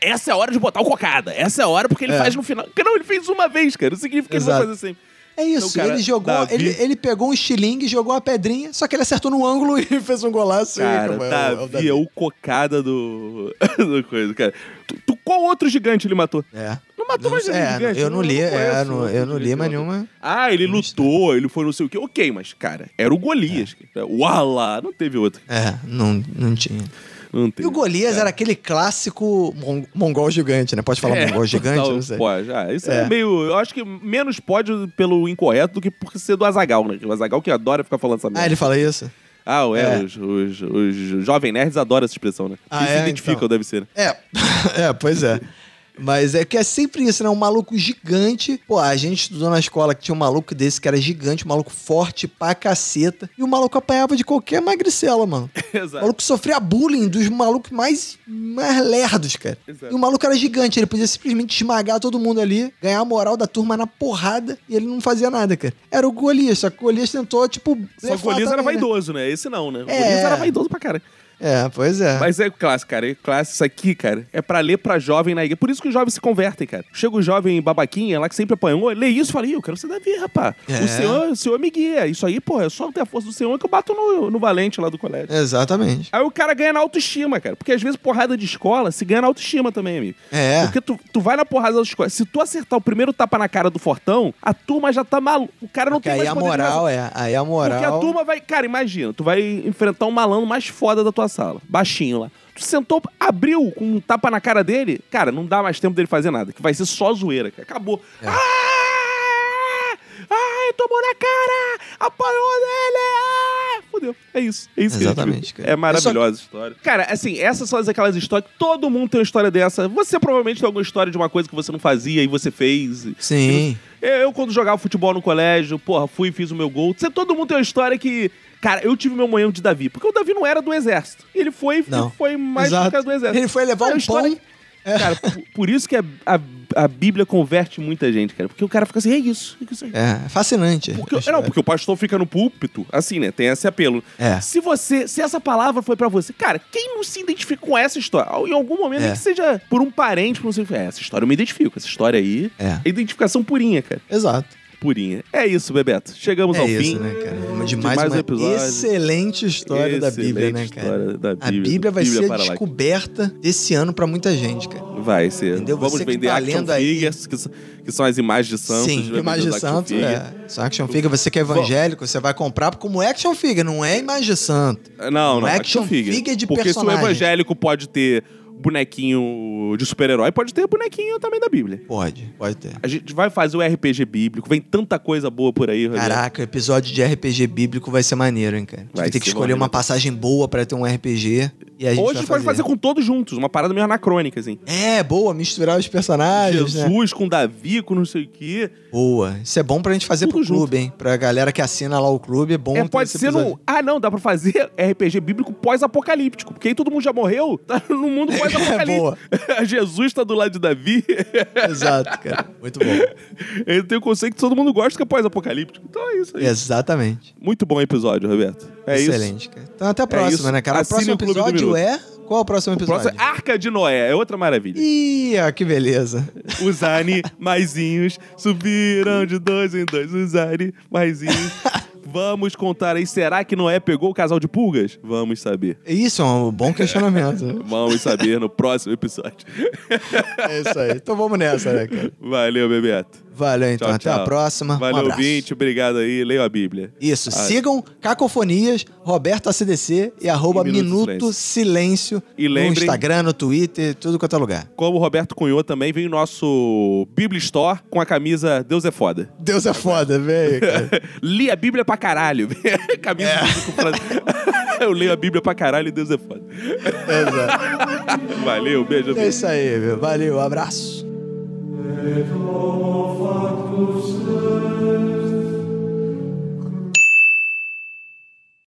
essa é a hora de botar o cocada. Essa é a hora porque ele É. faz no final. Porque não, ele fez uma vez, cara. Não significa que ele vai Exato. fazer sempre. É isso, Então, cara, ele jogou, Davi- ele, ele pegou um estilingue, jogou uma pedrinha, só que ele acertou no ângulo e fez um golaço. e Cara, acabou. É o- é o Davi é o cocada do. do coisa, cara. Tu, tu- qual outro gigante ele matou? É. Não matou mais Não- nenhum é, gigante. eu não li, é, conheço não- outro eu não li mais que nenhuma. Ah, ele lutou, ele foi não sei o quê. Ok, mas, cara, era o Golias. cara. Uala, não teve outro. É, não, não tinha. Não E o Golias era aquele clássico mon- mongol gigante, né? Pode falar É, mongol gigante? total, Não sei. Pode. Ah, isso é. É. meio. Eu acho que menos pode pelo incorreto do que por ser do Azagal, né? O Azagal que adora ficar falando essa merda. Ah, ele fala isso? Ah, é, É. Os, os, os jovens nerds adoram essa expressão, né? Ah, Eles se é? identificam, Então. deve ser. né? É, é, pois é. Mas é que é sempre isso, né? Um maluco gigante. Pô, a gente estudou na escola que tinha um maluco desse que era gigante, um maluco forte pra caceta. E o maluco apanhava de qualquer magricela, mano. O Exato. maluco sofria bullying dos malucos mais, mais lerdos, cara. Exato. E o maluco era gigante, ele podia simplesmente esmagar todo mundo ali, ganhar a moral da turma na porrada, e ele não fazia nada, cara. Era o Golias, só que o Golias tentou, tipo. Só o Golias era né? vaidoso, né? Esse não, né? O É. Golias era vaidoso pra cara. É, pois é. Mas é clássico, cara. É clássico. Isso aqui, cara, é pra ler pra jovem na igreja. Por isso que os jovens se convertem, cara. Chega o jovem babaquinha lá que sempre apanhou, lê isso e fala, "Ih, eu quero ser Davi, rapaz. É. O, senhor, o senhor me guia. Isso aí, pô, é só ter a força do senhor que eu bato no, no valente lá do colégio. Exatamente. Aí o cara ganha na autoestima, cara. Porque às vezes porrada de escola se ganha na autoestima também, amigo. É. Porque tu, tu vai na porrada da escola. Se tu acertar o primeiro tapa na cara do Fortão, a turma já tá maluca. O cara não Porque tem aí mais a poder de moral é. Aí a moral. porque a turma vai. Cara, imagina, tu vai enfrentar um malandro mais foda da tua sala. Baixinho lá. Tu sentou, abriu com um tapa na cara dele. Cara, não dá mais tempo dele fazer nada. Que vai ser só zoeira, cara. Acabou. É. Ah! Ai, tomou na cara! Apanhou nele! Ah! Fudeu. É isso. É isso que Exatamente, viu. cara. É maravilhosa a história. Cara, assim, essas são aquelas histórias que todo mundo tem uma história dessa. Você provavelmente tem alguma história de uma coisa que você não fazia e você fez. Sim. Eu, eu, quando jogava futebol no colégio, porra, fui e fiz o meu gol. Você, todo mundo tem uma história que. Cara, eu tive meu manhão de Davi. Porque o Davi não era do exército. Ele foi, Não. ele foi mais Exato. por causa do exército. Ele foi levar Cara, um história- pão. Cara, por, por isso que a, a, a Bíblia converte muita gente, cara. Porque o cara fica assim, é isso, é isso aí. É, fascinante. Porque, não, porque o pastor fica no púlpito, assim, né? Tem esse apelo. É. Se você, se essa palavra foi pra você, cara, quem não se identifica com essa história? Em algum momento, É. que seja por um parente, por sei, é, essa história eu me identifico. Essa história aí É. é identificação purinha, cara. Exato. Purinha. É isso, Bebeto. Chegamos É ao isso, fim. né, cara? De de mais, mais uma um episódio. excelente história da Excelente Bíblia, né, cara? da A Bíblia. Bíblia vai Bíblia ser para descoberta desse ano pra muita gente, cara. Vai ser. Entendeu? Vamos Você vender tá action figures, que, são- que são as imagens de santos. Sim, vender de action santo, figure. é. Só action figure, você que é evangélico, você vai comprar como action figure, não é imagem de santo. Não, não, Um action, action figure. figure de Porque se o evangélico pode ter bonequinho de super-herói, pode ter bonequinho também da Bíblia. Pode, pode ter. A gente vai fazer o RPG bíblico, vem tanta coisa boa por aí, Roberto. Caraca, o episódio de RPG bíblico vai ser maneiro, hein, cara. A gente Vai vai ter que escolher maneiro. uma passagem boa pra ter um RPG e a gente Hoje a vai gente pode fazer com todos juntos, uma parada meio anacrônica, assim. É, boa, misturar os personagens, né? Jesus com Davi, com não sei o quê. Boa. Isso é bom pra gente fazer Tudo pro junto. clube, hein? Pra galera que assina lá o clube, é bom É, pode ser no. Ah, não, dá pra fazer RPG bíblico pós-apocalíptico. Porque aí todo mundo já morreu, tá no mundo pós-apocalíptico. boa. Jesus tá do lado de Davi. Exato, cara. Muito bom. Ele tem o conceito que todo mundo gosta que é pós-apocalíptico. Então é isso aí. Exatamente. Muito bom episódio, Roberto. É isso. Excelente, cara. Então até a próxima, isso. né, cara? O Assine próximo o do episódio é... Qual é o próximo O episódio? próximo é Arca de Noé, é outra maravilha. Ih, ó, que beleza. Os animaizinhos subiram de dois em dois. Os animaizinhos. Vamos contar aí, será que Noé pegou o casal de pulgas? Vamos saber. Isso é um bom questionamento. Vamos saber no próximo episódio. é isso aí. Então vamos nessa, né, cara? Valeu, Bebeto. Valeu, então. Tchau, até tchau. a próxima. um Valeu, abraço. ouvinte. Obrigado aí. Leio a Bíblia. Isso, Ah. sigam Cacofonias, Roberto ACDC e arroba E Minuto Minuto Silêncio E no Instagram, no Twitter, tudo quanto é lugar. Como o Roberto cunhou também, vem o nosso Bíblia Store com a camisa Deus é foda. Deus é foda, velho. Li a Bíblia pra caralho. camisa É. com frase- Eu leio a Bíblia pra caralho e Deus é foda. Exato. Valeu, beijo. É isso aí, meu. Valeu, abraço. et o factus est